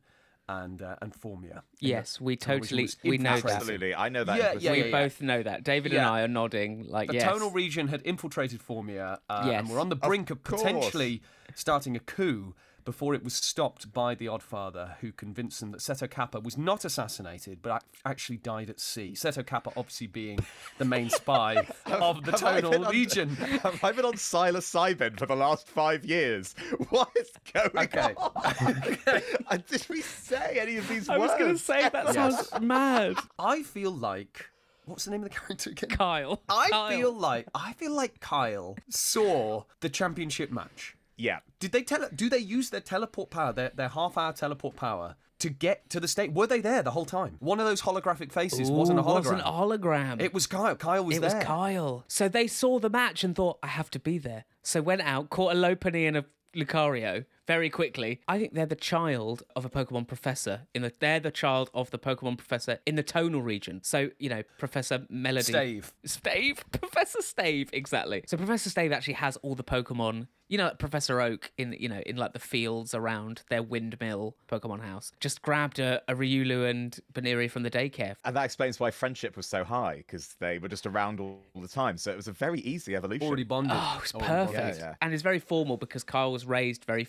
and uh, and Formia. Yes, we totally we know that. Absolutely. I know that. Yeah, implicitly. yeah, we yeah, yeah. both know that. David and I are nodding like The yes. tonal region had infiltrated Formia, uh, and we're on the brink of, course. potentially starting a coup before it was stopped by the Oddfather, who convinced them that Seto Kappa was not assassinated, but actually died at sea. Seto Kappa, obviously being the main spy of the Have I been Tonal on- region. Have I been on Silas psilocybin for the last five years? What is going Okay. on? And did we say any of these words? I was going to say that sounds mad. I feel like what's the name of the character again? Kyle. I Kyle. feel like I feel like Kyle saw the championship match. Yeah. Did they tell? do they use their teleport power, their, their half hour teleport power, to get to the state? Were they there the whole time? One of those holographic faces wasn't a Ooh, hologram. wasn't a hologram. it was Kyle. Kyle was It there. was Kyle. So they saw the match and thought, I have to be there. So went out, caught a Lopunny and a Lucario, very quickly. I think they're the child of a Pokemon professor. In the they're the child of the Pokemon professor in the tonal region. So you know, Professor Melody. Stave. Stave, Professor Stave, exactly. So Professor Stave actually has all the Pokemon. You know, like Professor Oak in you know in like the fields around their windmill Pokemon house. Just grabbed a, a Riolu and Buneary from the daycare. And that explains why friendship was so high, because they were just around all all the time. So it was a very easy evolution. Already bonded. Oh, it's Already bonded. perfect. Yeah, yeah. And it's very formal because Kyle was raised very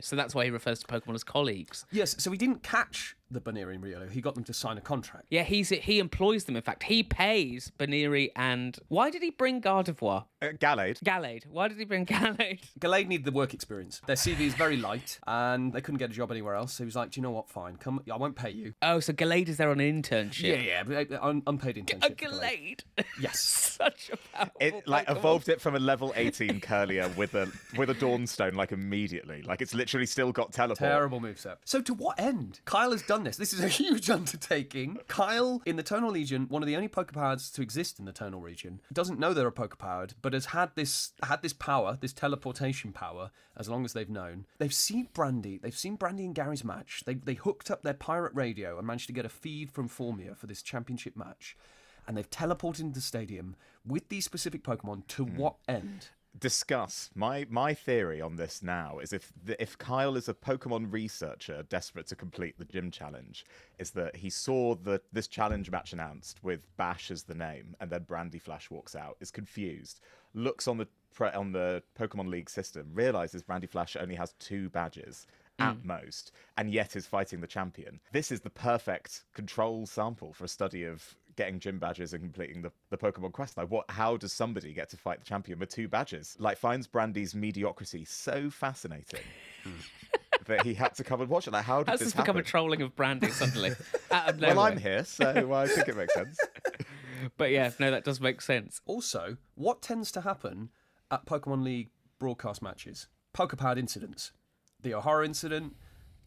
So that's why he refers to Pokemon as colleagues. Yes, so he didn't catch the Buneary and Riolu. He got them to sign a contract. Yeah, he's he employs them. In fact, he pays Buneary and why did he bring Gardevoir? Uh, Gallade. Gallade. Why did he bring Gallade? Gallade needed the work experience. Their CV is very light, and they couldn't get a job anywhere else. So he was like, "Do you know what? Fine, come. I won't pay you." Oh, so Gallade is there on an internship. Yeah, yeah, but, uh, un- unpaid internship. A for Gallade. Yes. Such a powerful It like Pokemon. evolved it from a level 18 Kirlia with a with a Dawnstone like immediately. Like it's literally still got teleport. Terrible moveset. So to what end? Kyle has done this. This is a huge undertaking. Kyle, in the Tonal Legion, one of the only Pokepowered to exist in the Tonal region, doesn't know they're a Pokepowered, but has had this had this power, this teleportation power, as long as they've known. They've seen Brandi. They've seen Brandi and Gary's match. They they hooked up their pirate radio and managed to get a feed from Formia for this championship match. And they've teleported into the stadium with these specific Pokemon. To hmm. what end? Discuss my my theory on this now is if the, if Kyle is a Pokemon researcher desperate to complete the gym challenge, is that he saw the this challenge match announced with Bash as the name, and then Brandi Flash walks out, is confused, looks on the on the Pokemon League system, realizes Brandi Flash only has two badges. Hmm. At most, and yet is fighting the champion. This is the perfect control sample for a study of getting gym badges and completing the, the Pokemon quest. Like, what? How does somebody get to fight the champion with two badges? Like, finds Brandi's mediocrity so fascinating that he had to come and watch it. Like, how did How's this this become a trolling of Brandi suddenly? Out of well. I'm here, so I think it makes sense. But yeah, no, that does make sense. Also, what tends to happen at Pokemon League broadcast matches? Pokepowered incidents. The O'Hara incident,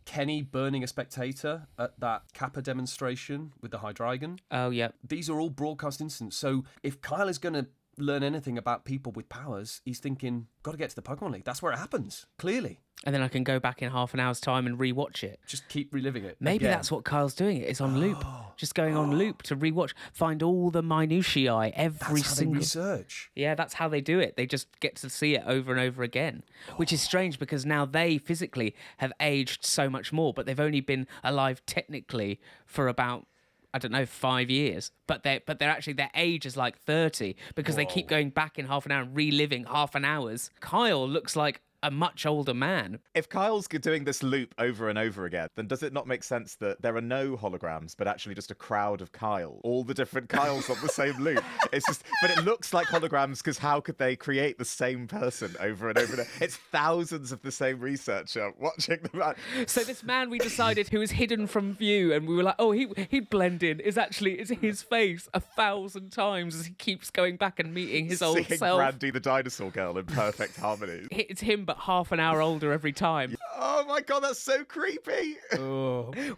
Kenny burning a spectator at that Kappa demonstration with the Hydreigon. Oh yeah. These are all broadcast incidents. So if Kyle is going to learn anything about people with powers, he's thinking, got to get to the Pokemon League. That's where it happens, clearly. And then I can go back in half an hour's time and rewatch it. Just keep reliving it. Maybe again. that's what Kyle's doing. It's on loop. Just going on loop to rewatch, find all the minutiae, every That's how they single. research. Yeah, that's how they do it. They just get to see it over and over again, which is strange because now they physically have aged so much more, but they've only been alive technically for about I don't know five years. But they but they're actually their age is like thirty because they keep going back in half an hour and reliving half an hour's. Kyle looks like a much older man. If Kyle's doing this loop over and over again, then does it not make sense that there are no holograms, but actually just a crowd of Kyle, all the different Kyles on the same loop? It's just, but it looks like holograms because how could they create the same person over and over? And over? It's thousands of the same researcher watching the match. So this man we decided who was hidden from view, and we were like, oh, he he'd blend in. Is actually is his face a thousand times as he keeps going back and meeting his old Seeing self. Brandi the dinosaur girl in perfect harmony. It's him, but half an hour older every time. Oh my god, that's so creepy.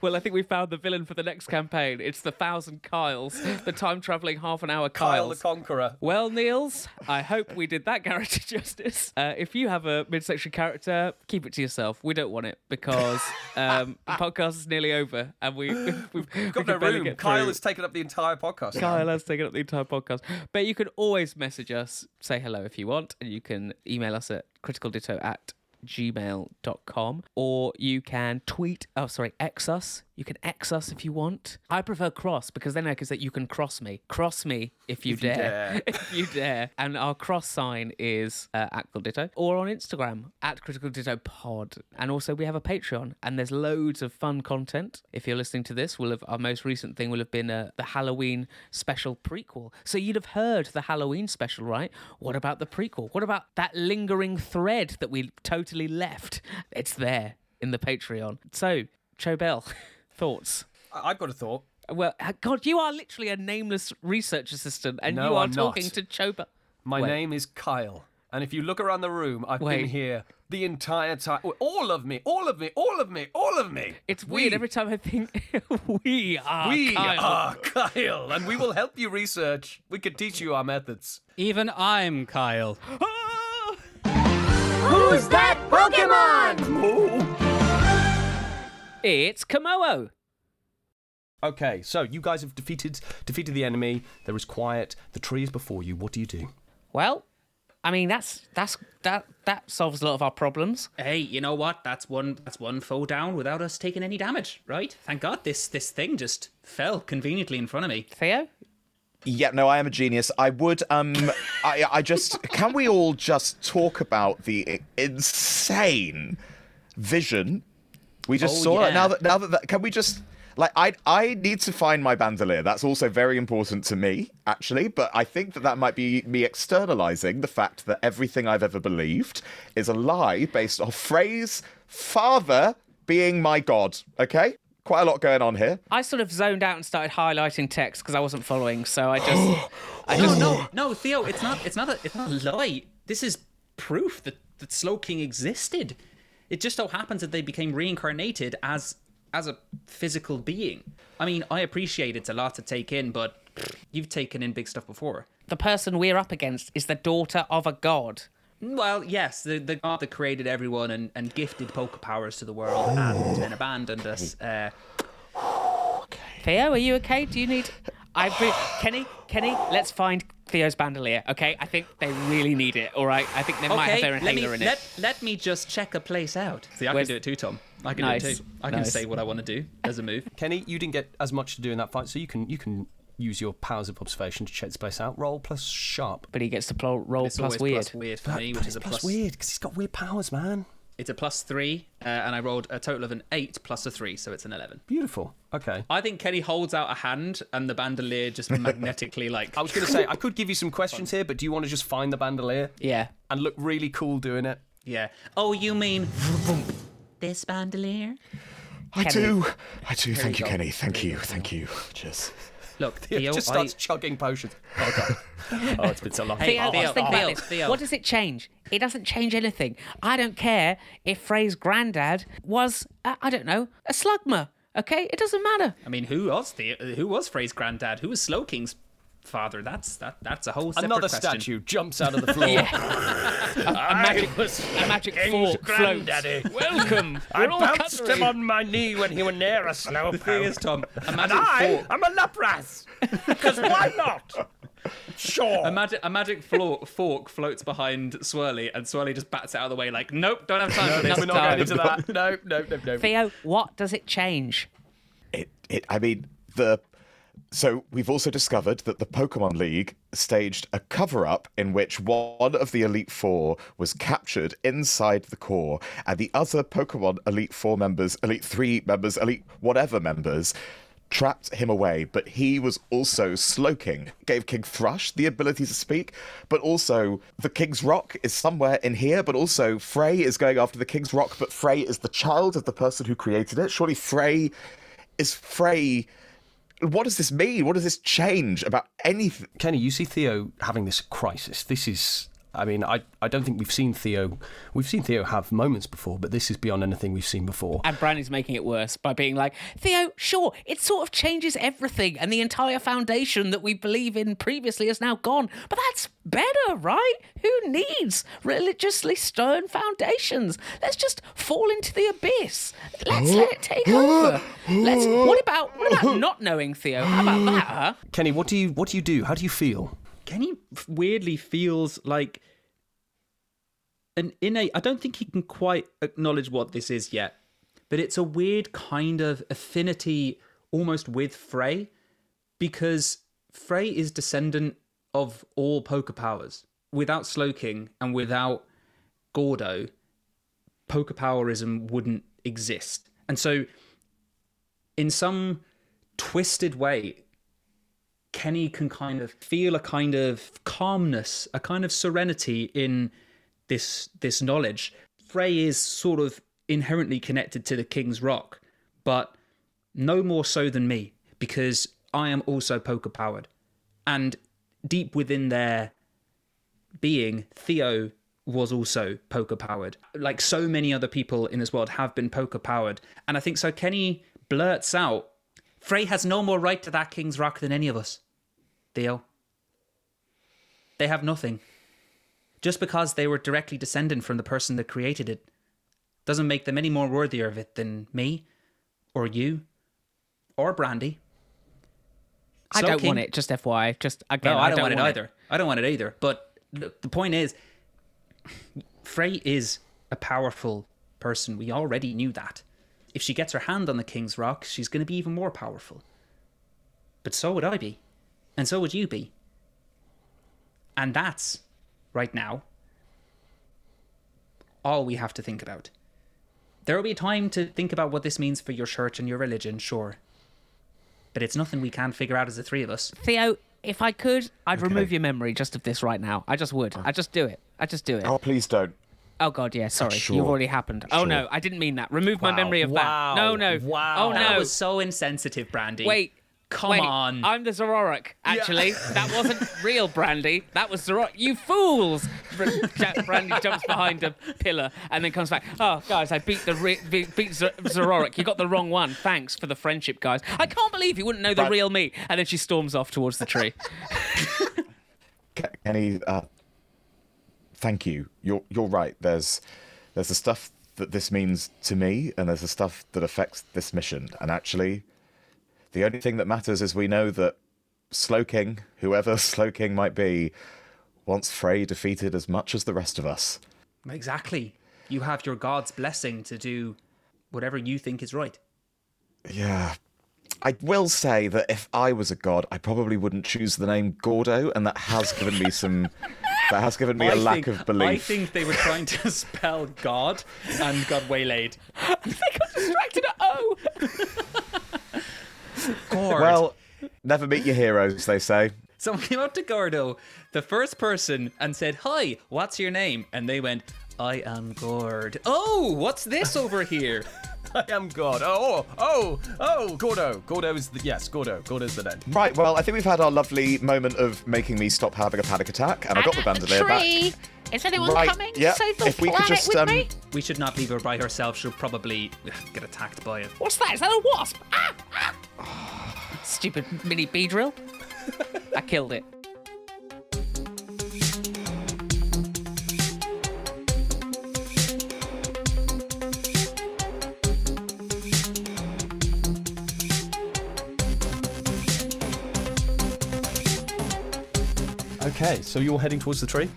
Well, I think we found the villain for the next campaign. It's the thousand Kyles, the time traveling half an hour Kyle the Conqueror. Well, Niels, I hope we did that character justice. Uh, if you have a midsection character, keep it to yourself. We don't want it because um, the podcast is nearly over and we, we've, we've Got can no room. Kyle has taken up the entire podcast. Kyle has taken up the entire podcast. But you can always message us, say hello if you want, and you can email us at criticalditto at gmail.com or you can tweet oh sorry x us you can x us if you want. I prefer cross because then i can say you can cross me. Cross me if you, If you dare. dare. if you dare. And our cross sign is uh, at Critical ditto or on instagram at critical ditto pod. And also we have a patreon and there's loads of fun content. If you're listening to this will have our most recent thing will have been uh, the halloween special prequel. So you'd have heard the halloween special right? What about the prequel? What about that lingering thread that we totally left? It's there in the patreon. So chobel thoughts I- I've got a thought. well, God, you are literally a nameless research assistant, and No, you are I'm talking not. to Choba. My Wait. name is Kyle. And if you look around the room, I've Wait. been here the entire time. All of me, all of me, all of me, all of me. It's weird every time I think we are. We Kyle. are Kyle, and we will help you research. We could teach you our methods. Even I'm Kyle. Who's Who's that Pokemon? It's Kommo-o. Okay, so you guys have defeated defeated the enemy. There is quiet. The tree is before you. What do you do? Well, I mean that's that's that that solves a lot of our problems. Hey, you know what? That's one that's one foe down without us taking any damage, right? Thank God this this thing just fell conveniently in front of me. Theo, Yeah, no, I am a genius. I would, um, I, I just, can we all just talk about the insane vision we just Oh, saw? yeah. Now that, now that, that, can we just, like, I, I need to find my bandolier. That's also very important to me, actually. But I think that that might be me externalizing the fact that everything I've ever believed is a lie based off Frey's father being my god. Okay, quite a lot going on here. I sort of zoned out and started highlighting text because I wasn't following, so I just I No, just no, no, Theo, it's not it's not a it's not a lie. This is proof that, that Slowking existed. It just so happens that they became reincarnated as as a physical being. I mean, I appreciate it's a lot to take in, but you've taken in big stuff before. the person we're up against is the daughter of a god. Well, yes, the, the god that created everyone and, and gifted poker powers to the world and then abandoned us. Uh, Theo, are you okay? Do you need? I re- Kenny, Kenny, let's find Theo's bandolier. Okay, I think they really need it. All right, I think they might have okay, their let me inhaler in it. let, let me just check a place out. See, I Where's- can do it too, Tom. I can Nice, do it too. I can nice. say what I want to do as a move. Kenny, you didn't get as much to do in that fight, so you can you can use your powers of observation to check this place out. Roll plus sharp. But he gets to pl- roll It's plus weird. plus weird for me, which is a plus plus. weird because he's got weird powers, man. It's a plus three, uh, and I rolled a total of an eight plus a three, so it's an eleven. Beautiful. Okay. I think Kenny holds out a hand, and the bandolier just magnetically like. I was going to say I could give you some questions here, but do you want to just find the bandolier Yeah. and look really cool doing it? yeah. Oh, you mean this bandolier? I Kenny. do. I do. Thank you, go. Kenny. Thank you. Thank you. Cheers. Look, He Theo, just I, starts chugging potions. Oh god. oh, it's been so long. Hey, Theo, Theo, think Theo, about this. Theo. What does it change? It doesn't change anything. I don't care if Frey's granddad was, uh, I don't know, a slugma. Okay, it doesn't matter. I mean, who was the who was Frey's granddad? Who was Slowking's father? That's that. That's a whole Another question. statue jumps out of the floor. A magic, a magic fork floats. Welcome. We're all cutlery. on my knee when he was near a slow The thing is, Tom, a And magic I fork. am a lapras. Because why not? Sure. A magic, a magic flo- fork floats behind Swirly, and Swirly just bats it out of the way, like, nope, don't have time for this. We're not going into that. No, no, no, no. Theo, what does it change? It. It. I mean the. So we've also discovered that the Pokemon League staged a cover-up in which one of the Elite Four was captured inside the core, and the other Pokemon Elite Four members, Elite Three members, Elite whatever members, trapped him away. But he was also Slowking, gave King Thrush the ability to speak, but also the King's Rock is somewhere in here. But also Frey is going after the King's Rock, but Frey is the child of the person who created it. Surely Frey is Frey. What does this mean? What does this change about anything? Kenny, you see Theo having this crisis. This is. I mean, I, I don't think we've seen Theo. We've seen Theo have moments before, but this is beyond anything we've seen before. And Brandi's making it worse by being like, Theo, sure, it sort of changes everything, and the entire foundation that we believe in previously is now gone. But that's better, right? Who needs religiously stern foundations? Let's just fall into the abyss. Let's let it take over. Let's. What about what about not knowing Theo? How about that, huh? Kenny, what do you what do you do? How do you feel? Kenny weirdly feels like an innate. I don't think he can quite acknowledge what this is yet, but it's a weird kind of affinity almost with Frey because Frey is descendant of all poker powers. Without Slowking and without Gordo, poker powerism wouldn't exist. And so, in some twisted way, Kenny can kind of feel a kind of calmness, a kind of serenity in this this knowledge. Frey is sort of inherently connected to the King's Rock, but no more so than me, because I am also poker powered. And deep within their being, Theo was also poker powered. Like so many other people in this world have been poker powered. And I think so Kenny blurts out, Frey has no more right to that King's Rock than any of us. Theo. They have nothing. Just because they were directly descended from the person that created it doesn't make them any more worthier of it than me, or you, or Brandi. I Slow don't King- want it. Just FYI. Just again. No, I don't, want, it want either. I don't want it either. But the, the point is, Frey is a powerful person. We already knew that. If she gets her hand on the King's Rock, she's going to be even more powerful. But so would I be. And so would you be. And that's, right now, all we have to think about. There will be time to think about what this means for your church and your religion, sure. But it's nothing we can't figure out as the three of us. Theo, if I could, I'd remove your memory just of this right now. I just would. Oh. I just do it. I just do it. Oh, please don't. Oh God, yeah. Sorry, sure. you've already happened. Oh no, I didn't mean that. Remove my memory of Wow. that. No, no. Wow. Oh That no. was so insensitive, Brandi. Wait. Come wait, on. I'm the Zoroark, actually. That wasn't real Brandi. That was Zoroark. You fools! Br- Brandi jumps behind a pillar and then comes back. Oh, guys, I beat the re- beat, beat Zor- Zoroark. You got the wrong one. Thanks for the friendship, guys. I can't believe you wouldn't know the But- real me. And then she storms off towards the tree. Ke- Kenny, uh, thank you. You're you're right. There's there's the stuff that this means to me, and there's the stuff that affects this mission. And actually, the only thing that matters is we know that Slowking, whoever Slowking might be, wants Frey defeated as much as the rest of us. Exactly. You have your God's blessing to do whatever you think is right. Yeah. I will say that if I was a god, I probably wouldn't choose the name Gordo, and that has given me some. That has given me a I lack of belief. I think they were trying to spell God and got waylaid. They got distracted at O. Gord. Well, never meet your heroes, they say. Someone came up to Gordo, the first person, and said, Hi, what's your name? And they went, I am Gord. Oh, what's this over here? I am God. Oh, oh, oh, Gordo. Gordo is the yes. Gordo. Gordo's the name. Right, well, I think we've had our lovely moment of making me stop having a panic attack, and I got the bandolier back. tree. Is anyone Right, coming yeah, save the if we could just, with um, me? We should not leave her by herself. She'll probably get attacked by it. What's that? Is that a wasp? Ah, ah. Stupid mini Beedrill. I killed it. Okay, so you're heading towards the tree.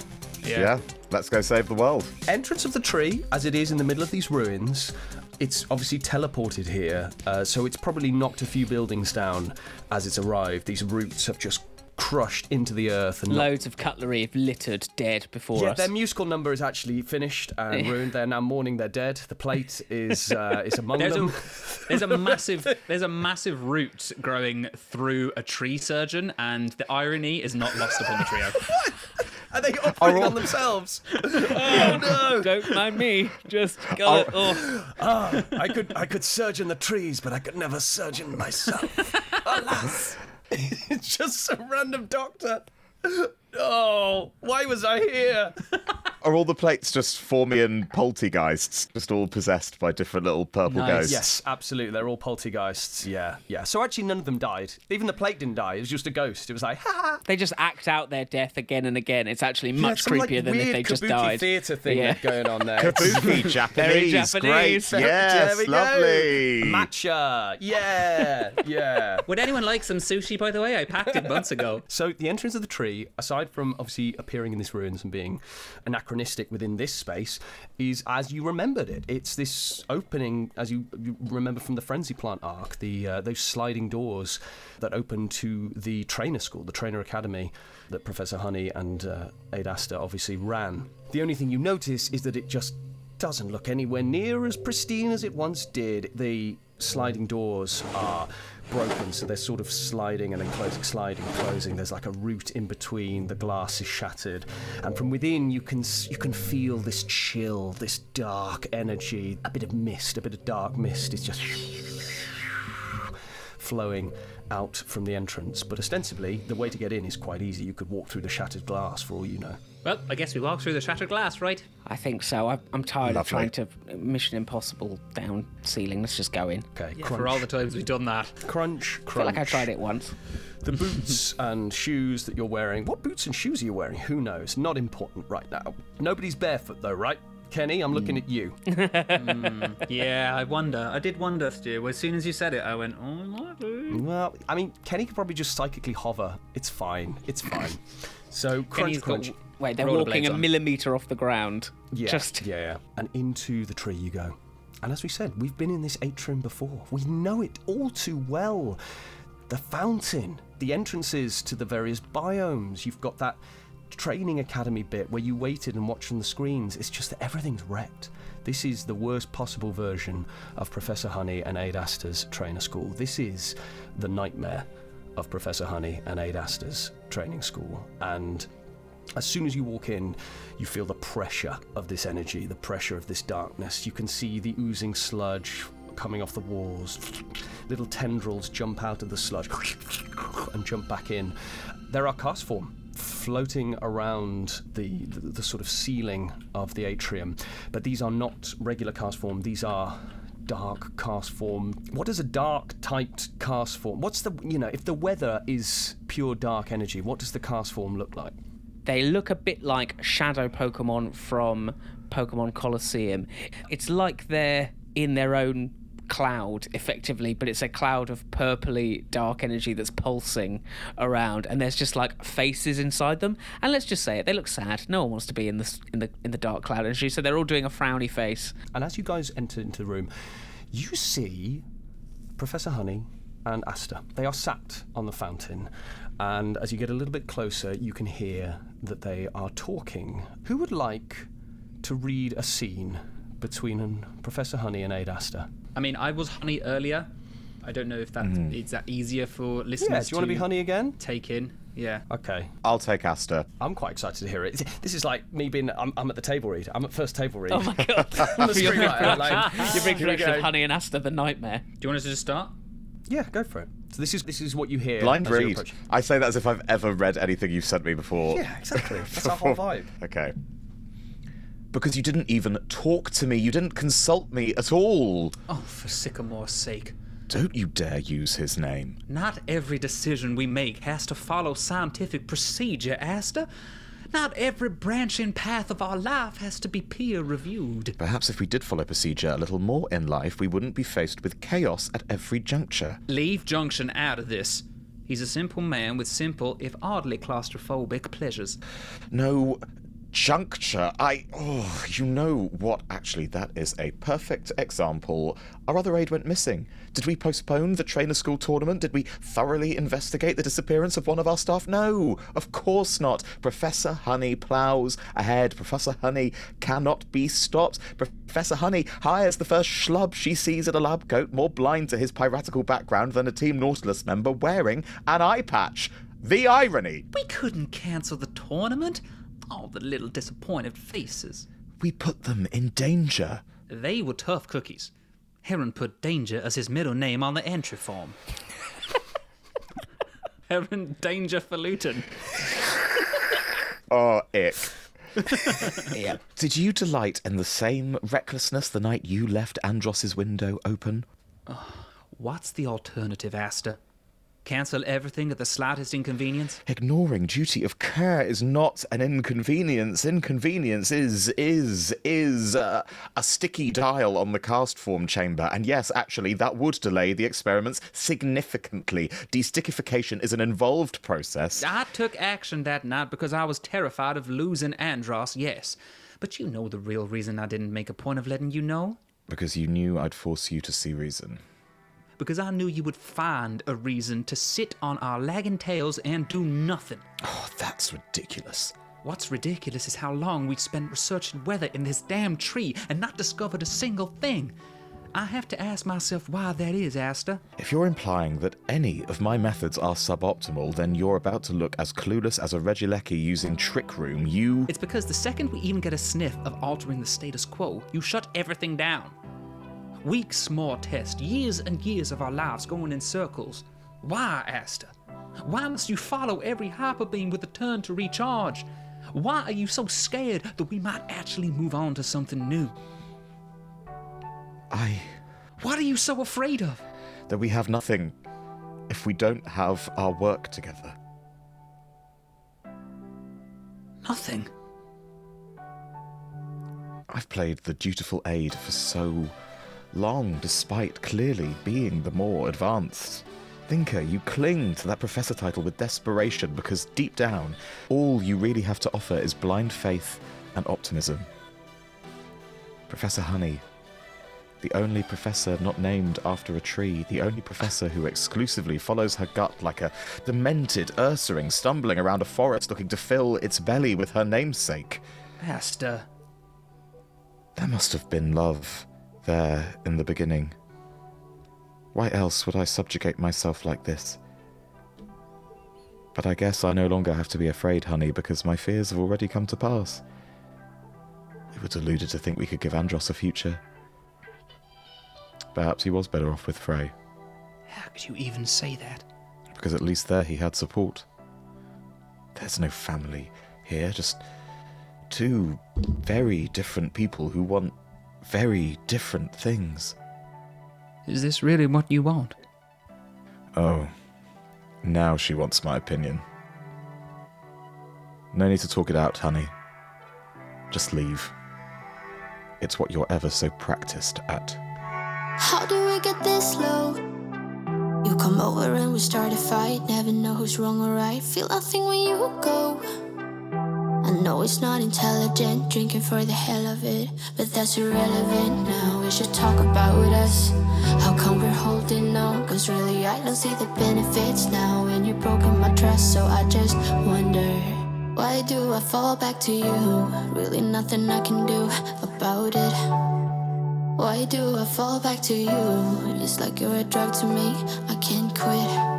Yeah. let's go save the world. entrance of the tree, as it is in the middle of these ruins, it's obviously teleported here, uh, so it's probably knocked a few buildings down as it's arrived. These roots have just crushed into the earth and knocked- Loads of cutlery have littered dead before Yeah, us. their musical number is actually finished and ruined. They're now mourning their dead. The plate is uh, is among There's them. a, there's a massive there's a massive root growing through a tree surgeon, and the irony is not lost upon the trio. Are they operating on themselves? oh no! Don't mind me. Just go. Our- Oh. Ah, I could I could surge in the trees, but I could never surge in myself. Alas, it's just some random doctor. Oh, why was I here? Are all the plates just Formian poltergeists, just all possessed by different little purple Nice. ghosts? Yes, absolutely. They're all poltergeists. Yeah, yeah. So actually, none of them died. Even the plate didn't die. It was just a ghost. It was like, ha ha. They just act out their death again and again. It's actually much some, like, creepier than if weird they just kabuki died. theatre thing Yeah. going on there. Kabuki, Japanese, Japanese. great, There yes, we go. lovely. Matcha. Yeah, yeah. Would anyone like some sushi? By the way, I packed it months ago. So the entrance of the tree, aside from obviously appearing in these ruins and being anachronistic within this space, is as you remembered it. It's this opening, as you, you remember from the frenzy plant arc, the uh, those sliding doors that open to the trainer school, the trainer academy that Professor Honey and uh, Aid obviously ran. The only thing you notice is that it just doesn't look anywhere near as pristine as it once did. The sliding doors are broken, so they're sort of sliding and then closing, sliding, closing. There's like a root in between. The glass is shattered, and from within you can you can feel this chill, this dark energy. A bit of mist, a bit of dark mist is just flowing out from the entrance, but ostensibly the way to get in is quite easy. You could walk through the shattered glass for all you know. Well, I guess we walk through the shattered glass, right? I think so. I, I'm tired of trying to Mission Impossible down ceiling. Let's just go in. Okay, Yeah, crunch, for all the times we've done that. crunch, I feel crunch. like I tried it once. The boots and shoes that you're wearing. What boots and shoes are you wearing? Who knows? Not important right now. Nobody's barefoot though, right? Kenny, I'm looking at you. Hmm, yeah, I wonder. I did wonder, Stu. As soon as you said it, I went, oh, it might be. Well, I mean, Kenny could probably just psychically hover. It's fine. It's fine. So crunch, Kenny's got. Wait, they're walking a on. millimeter off the ground. Yeah, Just yeah, yeah. And into the tree you go. And as we said, we've been in this atrium before. We know it all too well. The fountain, the entrances to the various biomes. You've got that training academy bit where you waited and watched from the screens. It's just that everything's wrecked. This is the worst possible version of Professor Honey and Aid Astor's trainer school. This is the nightmare of Professor Honey and Aid Astor's training school. And as soon as you walk in, you feel the pressure of this energy, the pressure of this darkness. You can see the oozing sludge coming off the walls. Little tendrils jump out of the sludge and jump back in. There are Castform floating around the, the, the sort of ceiling of the atrium, but these are not regular Castform. These are dark Castform. What is a dark typed Castform? What's the you know if the weather is pure dark energy? What does the Castform look like? they look a bit like shadow Pokemon from Pokemon Colosseum. It's like they're in their own cloud, effectively, but it's a cloud of purpley dark energy that's pulsing around, and there's just like faces inside them. And let's just say it, they look sad. No one wants to be in the in the in the dark cloud energy, so they're all doing a frowny face. And as you guys enter into the room, you see Professor Honey and Asta. They are sat on the fountain, and as you get a little bit closer, you can hear that they are talking. Who would like to read a scene between Professor Honey and Aide Asta? I mean, I was honey earlier. I don't know if that mm-hmm. is that easier for listeners Yeah, do you want to be Honey again? take in. Yeah. Okay. I'll take Asta. I'm quite excited to hear it. This is like me being. I'm, I'm at the table read. I'm at first table read. Oh my god! I'm the screenwriter. Like, Your big here we production of. Honey and Asta, the nightmare. Do you want us to just start? Yeah, go for it. So this is this is what you hear. Blind read. I say that as if I've ever read anything you've sent me before. Yeah, exactly. That's our whole vibe. Okay. Because you didn't even talk to me. You didn't consult me at all. Oh, for Sycamore's sake. Don't you dare use his name. Not every decision we make has to follow scientific procedure, Asta. Not every branching path of our life has to be peer reviewed. Perhaps if we did follow procedure a little more in life, we wouldn't be faced with chaos at every juncture. Leave Junction out of this. He's a simple man with simple, if oddly claustrophobic, pleasures. No juncture. I. Oh, you know what? Actually, that is a perfect example. Our other aide went missing. Did we postpone the trainer school tournament? Did we thoroughly investigate the disappearance of one of our staff? No, of course not. Professor Honey plows ahead. Professor Honey cannot be stopped. Professor Honey hires the first schlub she sees at a lab coat, more blind to his piratical background than a Team Nautilus member wearing an eye patch. The irony. We couldn't cancel the tournament. All the little disappointed faces. We put them in danger. They were tough cookies. Heron put danger as his middle name on the entry form. Heron Danger Falutin. Oh, ick. Yeah. Did you delight in the same recklessness the night you left Andros's window open? What's the alternative, Asta? Cancel everything at the slightest inconvenience? Ignoring duty of care is not an inconvenience. Inconvenience is, is, is uh, a sticky dial on the Castform chamber. And yes, actually, that would delay the experiments significantly. Destickification is an involved process. I took action that night because I was terrified of losing Andros, yes. But you know the real reason I didn't make a point of letting you know? Because you knew I'd force you to see reason. Because I knew you would find a reason to sit on our lagging tails and do nothing. Oh, that's ridiculous. What's ridiculous is how long we've spent researching weather in this damn tree and not discovered a single thing. I have to ask myself why that is, Asta. If you're implying that any of my methods are suboptimal, then you're about to look as clueless as a Regieleki using Trick Room. You. It's because the second we even get a sniff of altering the status quo, you shut everything down. Weak, more test. Years and years of our lives going in circles. Why, Asta? Why must you follow every hyperbeam with a turn to recharge? Why are you so scared that we might actually move on to something new? I. What are you so afraid of? that we have nothing if we don't have our work together. Nothing. I've played the dutiful aide for so long, despite clearly being the more advanced. Thinker, you cling to that professor title with desperation because deep down, all you really have to offer is blind faith and optimism. Professor Honey, the only professor not named after a tree, the only professor who exclusively follows her gut like a demented Ursaring stumbling around a forest looking to fill its belly with her namesake. Asta. There must have been love there in the beginning. Why else would I subjugate myself like this? But I guess I no longer have to be afraid, honey, because my fears have already come to pass. We were deluded to think we could give Andros a future. Perhaps he was better off with Frey, How could you even say that? because at least there he had support. There's no family here, just two very different people who want very different things. Is this really what you want? Oh, now she wants my opinion. No need to talk it out, honey. Just leave. It's what you're ever so practiced at. How do we get this low? You come over and we start a fight. Never know who's wrong or right. Feel nothing when you go. I know it's not intelligent, drinking for the hell of it. But that's irrelevant now. We should talk about us. How come we're holding on? Cause really, I don't see the benefits now. And you've broken my trust, so I just wonder. Why do I fall back to you? Really, nothing I can do about it. Why do I fall back to you? It's like you're a drug to me, I can't quit.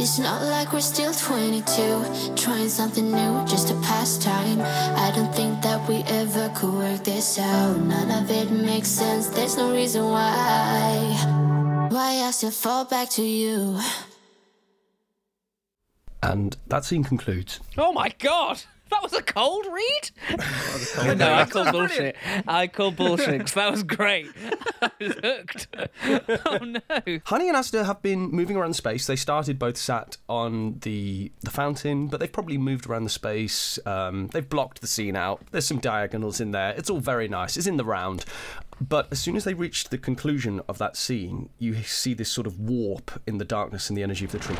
It's not like we're still 22, trying something new, just a pastime. I don't think that we ever could work this out. None of it makes sense, there's no reason why. Why I still fall back to you. And that scene concludes. Oh my god! That was a cold read? no, I call bullshit. I call bullshit 'cause that was great. I was hooked. Oh no. Honey and Asta have been moving around space. They started both sat on the the fountain, but they've probably moved around the space. Um, they've blocked the scene out. There's some diagonals in there. It's all very nice. It's in the round. But as soon as they reach the conclusion of that scene, you see this sort of warp in the darkness and the energy of the tree.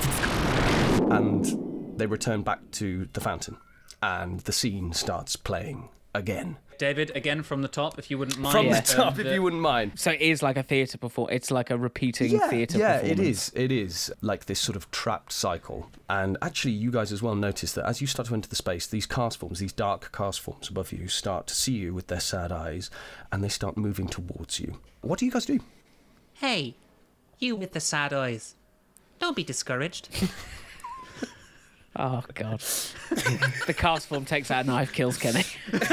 And they return back to the fountain. And the scene starts playing again. David, again from the top, if you wouldn't mind. From the um, top, if you wouldn't mind. So it is like a theatre before. It's like a repeating yeah, theatre yeah, performance. it is. It is like this sort of trapped cycle. And actually, you guys as well notice that as you start to enter the space, these Castforms, these dark Castforms above you, start to see you with their sad eyes, and they start moving towards you. What do you guys do? Hey, you with the sad eyes. Don't be discouraged. Oh god. the Castform takes out a knife, kills Kenny. it's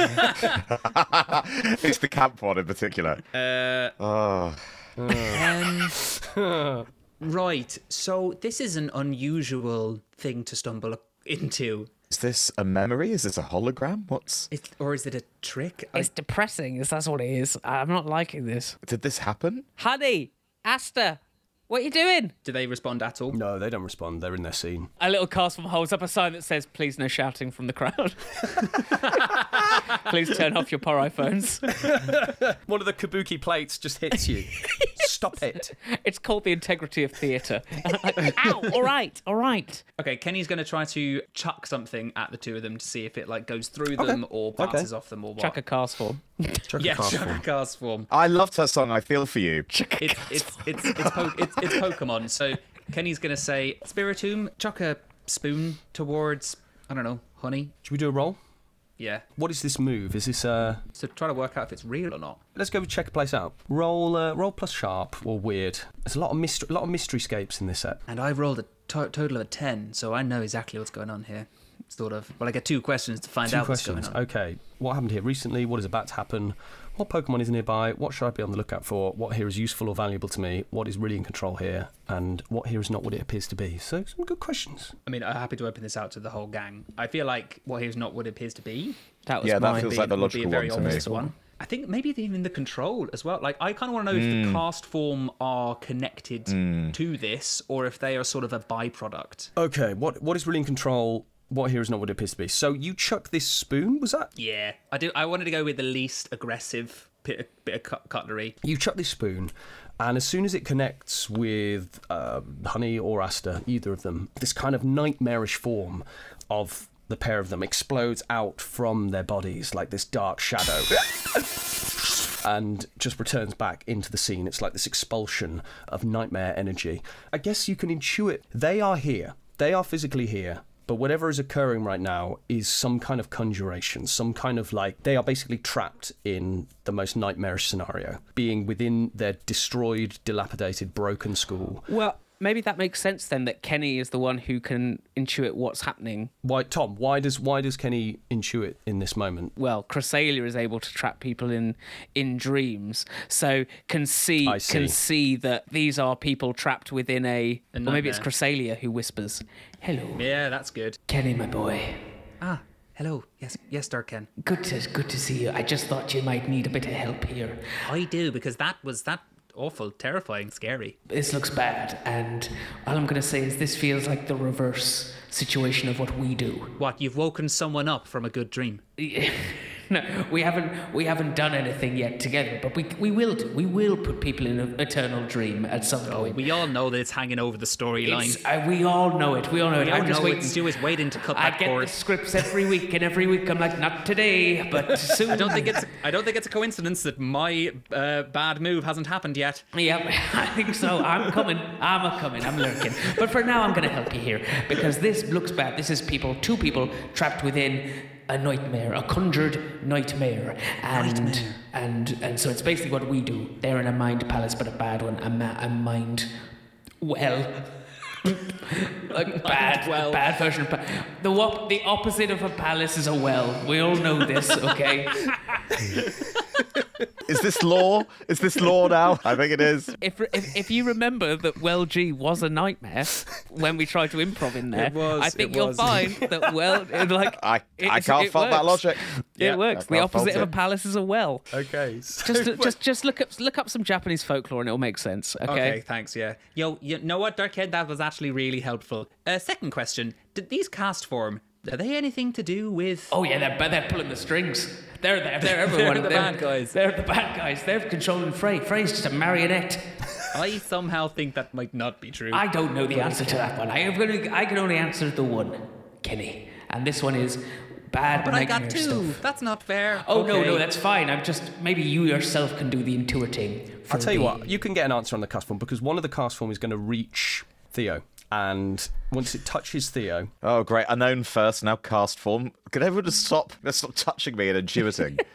the camp one in particular. Uh, Oh, um, right, so this is an unusual thing to stumble into. is this a memory? Is this a hologram? What's. It, or is it a trick? I- It's depressing. Is that's what it is. I'm not liking this. Did this happen? Honey, Asta, what are you doing? do they respond at all? No, they don't respond. They're in their scene. A little Castform holds up a sign that says, "Please no shouting from the crowd." Please turn off your poro phones. One of the kabuki plates just hits you. Stop it. It's called the integrity of theatre. Ow! All right, all right. Okay, Kenny's going to try to chuck something at the two of them to see if it like goes through them or bounces off them or what. Chuck a Castform. Chuck a yeah, cast chuck form. a Castform. I loved her song. I feel for you. It's it's it's it's, po- it's it's Pokemon. So Kenny's going to say Spiritomb, chuck a spoon towards I don't know honey. Should we do a roll? Yeah. What is this move? Is this uh? So try to work out if it's real or not. Let's go check a place out. Roll, uh, roll plus sharp or weird. There's a lot of mystery, a lot of mystery scapes in this set. And I've rolled a to- total of a ten, so I know exactly what's going on here. Sort of. Well, I get two questions to find Two out questions. what's going on. Okay, what happened here recently? What is about to happen? What Pokemon is nearby, what should I be on the lookout for, what here is useful or valuable to me, what is really in control here, and what here is not what it appears to be. So, some good questions. I mean, I'm happy to open this out to the whole gang. I feel like what here's not what it appears to be. That was Yeah, that mine. feels be- like the would be a logical very one to me. obvious one. I think maybe even the control as well. Like, I kind of want to know if the hmm. Castform are connected hmm. to this or if they are sort of a byproduct. Okay, what what is really in control, what here is not what it appears to be. So, you chuck this spoon, was that? Yeah, I do. I wanted to go with the least aggressive bit of, bit of cut- cutlery. You chuck this spoon, and as soon as it connects with um, Honey or Asta, either of them, this kind of nightmarish form of the pair of them explodes out from their bodies like this dark shadow. And just returns back into the scene. It's like this expulsion of nightmare energy. I guess you can intuit they are here. They are physically here. But whatever is occurring right now is some kind of conjuration, some kind of like they are basically trapped in the most nightmarish scenario, being within their destroyed, dilapidated, broken school. Well, maybe that makes sense then that Kenny is the one who can intuit what's happening. Why, Tom? Why does why does Kenny intuit in this moment? Well, Cresselia is able to trap people in in dreams, so can see, I see. can see that these are people trapped within a. A or maybe it's nightmare. Cresselia who whispers, "Hello, Yeah, that's good. Kenny, my boy. Ah, hello. Yes, yes, Dark Ken. Good to good to see you. I just thought you might need a bit of help here. I do because that was that awful, terrifying, scary. This looks bad, and all I'm gonna say is this feels like the reverse situation of what we do. What? You've woken someone up from a good dream. no, we haven't we haven't done anything yet together, but we we will do. We will put people in an eternal dream at some point. We all know that it's hanging over the storyline. Uh, we all know it. We all know it. We I'm all just know waiting. Stu is waiting to cut I that get cord. the scripts every week, and every week I'm like, not today, but soon. I don't think it's. I don't think it's a coincidence that my uh, bad move hasn't happened yet. Yep, I think so. I'm coming. I'm a coming. I'm lurking. But for now, I'm going to help you here because this looks bad. This is people, two people trapped within a nightmare, a conjured nightmare, and and and so it's basically what we do. They're in a mind palace, but a bad one. A, ma- a mind well. like bad, well. bad version of pa- the what the opposite of a palace is a well. We all know this, okay? Is this law? Is this law now? I think it is. if, if if you remember that Well G was a nightmare when we tried to improv in there, It was, I think it you'll was. find that well, it, like I, I can't it fault that works. logic. It Yeah, works. The opposite of a palace is a well. Okay. Just just just look up look up some Japanese folklore and it'll make sense. Okay. Okay, thanks. Yeah. Yo, you know what, Darkhead? That was actually really helpful. Uh, second question: Did these Castform? Are they anything to do with? Oh yeah, they're they're pulling the strings. They're they're, they're everyone. the bad guys. They're the bad guys. They're controlling Frey. Frey's just a marionette. I somehow think that might not be true. I don't know the answer to that one. I have gonna, I can only answer the one, Kenny. And this one is bad but I got two. stuff. That's not fair. Oh no, no, that's fine. I'm just maybe you yourself can do the intuiting. I'll for tell you what, you can get an answer on the Castform because one of the Castform is going to reach Theo. And once it touches Theo, Oh, great. Unknown first, now Castform. Can everyone just stop? Stop touching me and intuiting.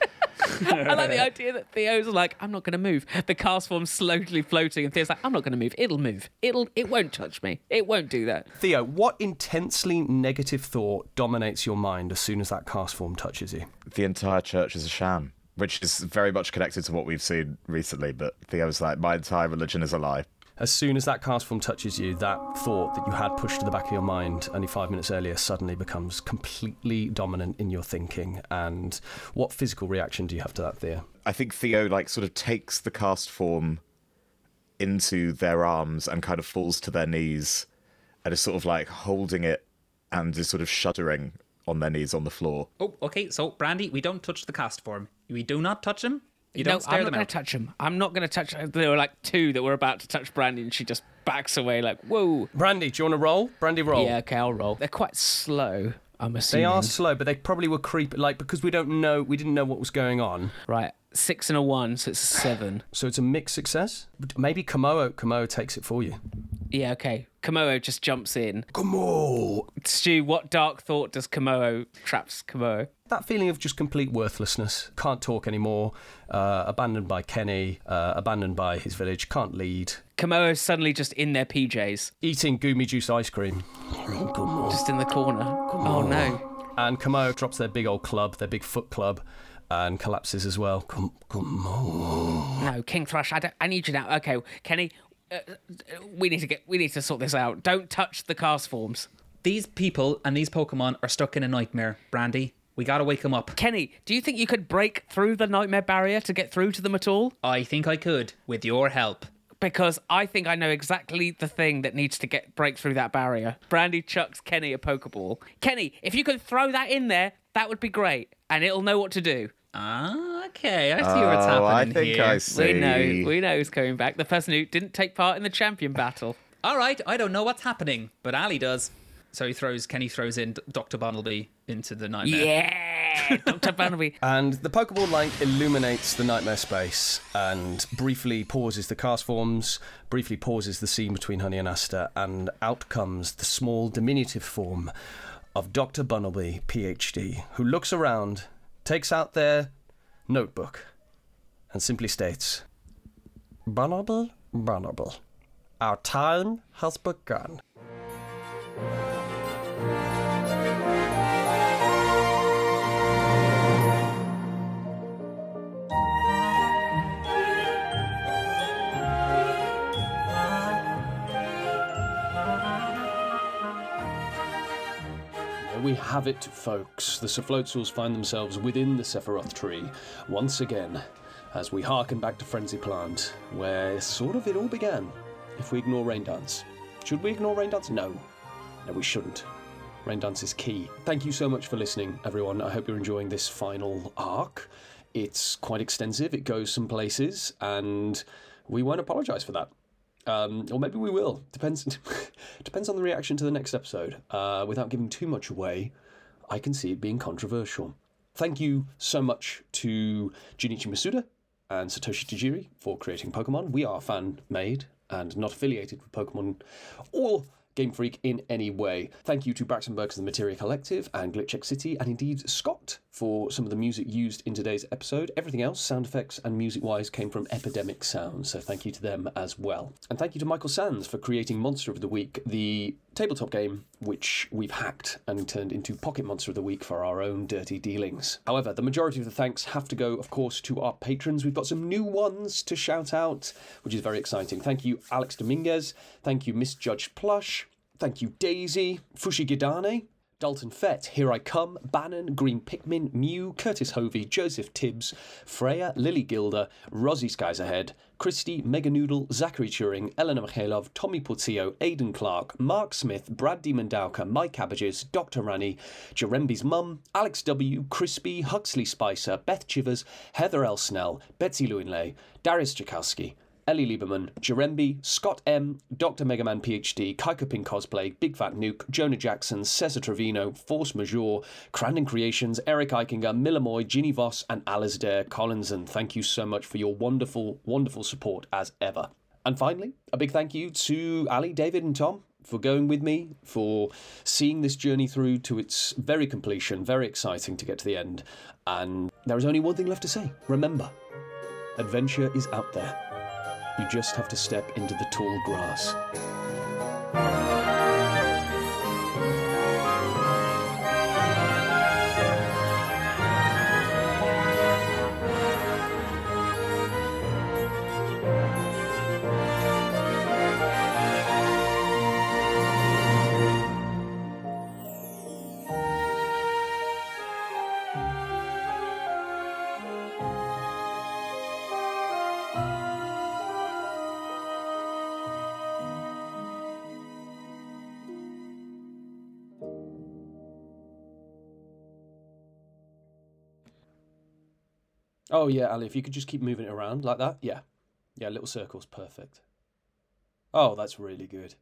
I like the idea that Theo's like, I'm not going to move. The Castform slowly floating, and Theo's like, I'm not going to move. It'll move. It'll. It won't touch me. It won't do that. Theo, what intensely negative thought dominates your mind as soon as that Castform touches you? the entire church is a sham, which is very much connected to what we've seen recently. But Theo's like, my entire religion is a lie. As soon as that Castform touches you, that thought that you had pushed to the back of your mind only five minutes earlier suddenly becomes completely dominant in your thinking. And what physical reaction do you have to that, Theo? I think Theo like sort of takes the Castform into their arms and kind of falls to their knees and is sort of like holding it and is sort of shuddering on their knees on the floor. Oh, okay. So, Brandi, we don't touch the Castform. We do not touch them. You don't no, stare I'm not going to touch them. I'm not going to touch. Uh, there were like two that were about to touch Brandi, and she just backs away, like, "Whoa." Brandi, do you want to roll? Brandi, roll. Yeah, okay, I'll roll. They're quite slow. I'm assuming They are slow, but they probably were creepy. Like because we don't know, we didn't know what was going on. right. Six and a one, so it's a seven. So it's a mixed success. Maybe Kommo-o, Kommo-o takes it for you. Yeah, okay. Kommo-o just jumps in. Kommo-o. Stu, what dark thought does Kommo-o traps Kommo-o? That feeling of just complete worthlessness. Can't talk anymore. Uh, abandoned by Kenny. Uh, abandoned by his village. Can't lead. Kommo-o's suddenly just in their PJs, Eating Goomy Juice ice cream. just in the corner. Oh no. And Kommo-o drops their big old club, their big foot club, and collapses as well. Come, come on. No, King Thrush, I, don't, I need you now. Okay, Kenny, uh, we need to get, we need to sort this out. Don't touch the Castforms. These people and these Pokemon are stuck in a nightmare, Brandi. We gotta wake them up. Kenny, do you think you could break through the nightmare barrier to get through to them at all? I think I could, with your help. Because I think I know exactly the thing that needs to get break through that barrier. Brandi chucks Kenny a Pokeball. Kenny, if you could throw that in there, that would be great, and it'll know what to do. Ah, okay. I see what's Oh, I happening think here. I see. We know, we know who's coming back. The person who didn't take part in the champion battle. All right, I don't know what's happening, but Ali does. So he throws, Kenny throws in Dr. Bartleby into the nightmare. Yeah, Dr. Barnaby. And the Pokeball light illuminates the nightmare space and briefly pauses the Castforms, briefly pauses the scene between Honey and Aster, and out comes the small, diminutive form of Dr. Bunnelby, PhD, who looks around, takes out their notebook, and simply states Bunnelby, Bunnelby, our time has begun. There we have it, folks. The Cephalotsals find themselves within the Sephiroth tree once again as we harken back to Frenzy Plant, where sort of it all began. If we ignore Rain Dance. Should we ignore Rain Dance? No. No, we shouldn't. Rain Dance is key. Thank you so much for listening, everyone. I hope you're enjoying this final arc. It's quite extensive, it goes some places, and we won't apologise for that. Um, or maybe we will. Depends. depends on the reaction to the next episode. Uh, without giving too much away, I can see it being controversial. Thank you so much to Junichi Masuda and Satoshi Tajiri for creating Pokemon. We are fan made and not affiliated with Pokemon or Game Freak in any way. Thank you to Braxton Burks and the Materia Collective and Glitchx City, and indeed Scott for some of the music used in today's episode. Everything else, sound effects and music wise, came from Epidemic Sound, so thank you to them as well. And thank you to Michael Sands for creating Monster of the Week, the tabletop game which we've hacked and turned into Pocket Monster of the Week for our own dirty dealings. However, the majority of the thanks have to go, of course, to our patrons. We've got some new ones to shout out, which is very exciting. Thank you, Alex Dominguez. Thank you, Misjudged Plush. Thank you, Daisy, Fushigidane, Dalton Fett, Here I Come, Bannon, Green Pikmin, Mew, Curtis Hovey, Joseph Tibbs, Freya, Lily Gilder, Rosie Skies Ahead, Christy, Mega Noodle, Zachary Turing, Elena Mikhailov, Tommy Purzio, Aidan Clark, Mark Smith, Brad Demondowka, Mike Cabbages, Dr. Rani, Jeremby's Mum, Alex W., Crispy, Huxley Spicer, Beth Chivers, Heather L. Snell, Betsy Lewinley, Darius Jakowski, Ellie Lieberman, Jeremby, Scott M, Dr. Megaman PhD, Kaika Pink Cosplay, Big Fat Nuke, Jonah Jackson, Cesar Trevino, Force Majeure, Crandon Creations, Eric Eichinger, Millamoy, Ginny Voss, and Alasdair Collinson. Thank you so much for your wonderful, wonderful support as ever. And finally, a big thank you to Ali, David, and Tom for going with me, for seeing this journey through to its very completion. Very exciting to get to the end. And there is only one thing left to say. Remember, adventure is out there. You just have to step into the tall grass. Oh yeah, Ali, if you could just keep moving it around like that. Yeah. Yeah, little circles, perfect. Oh, that's really good.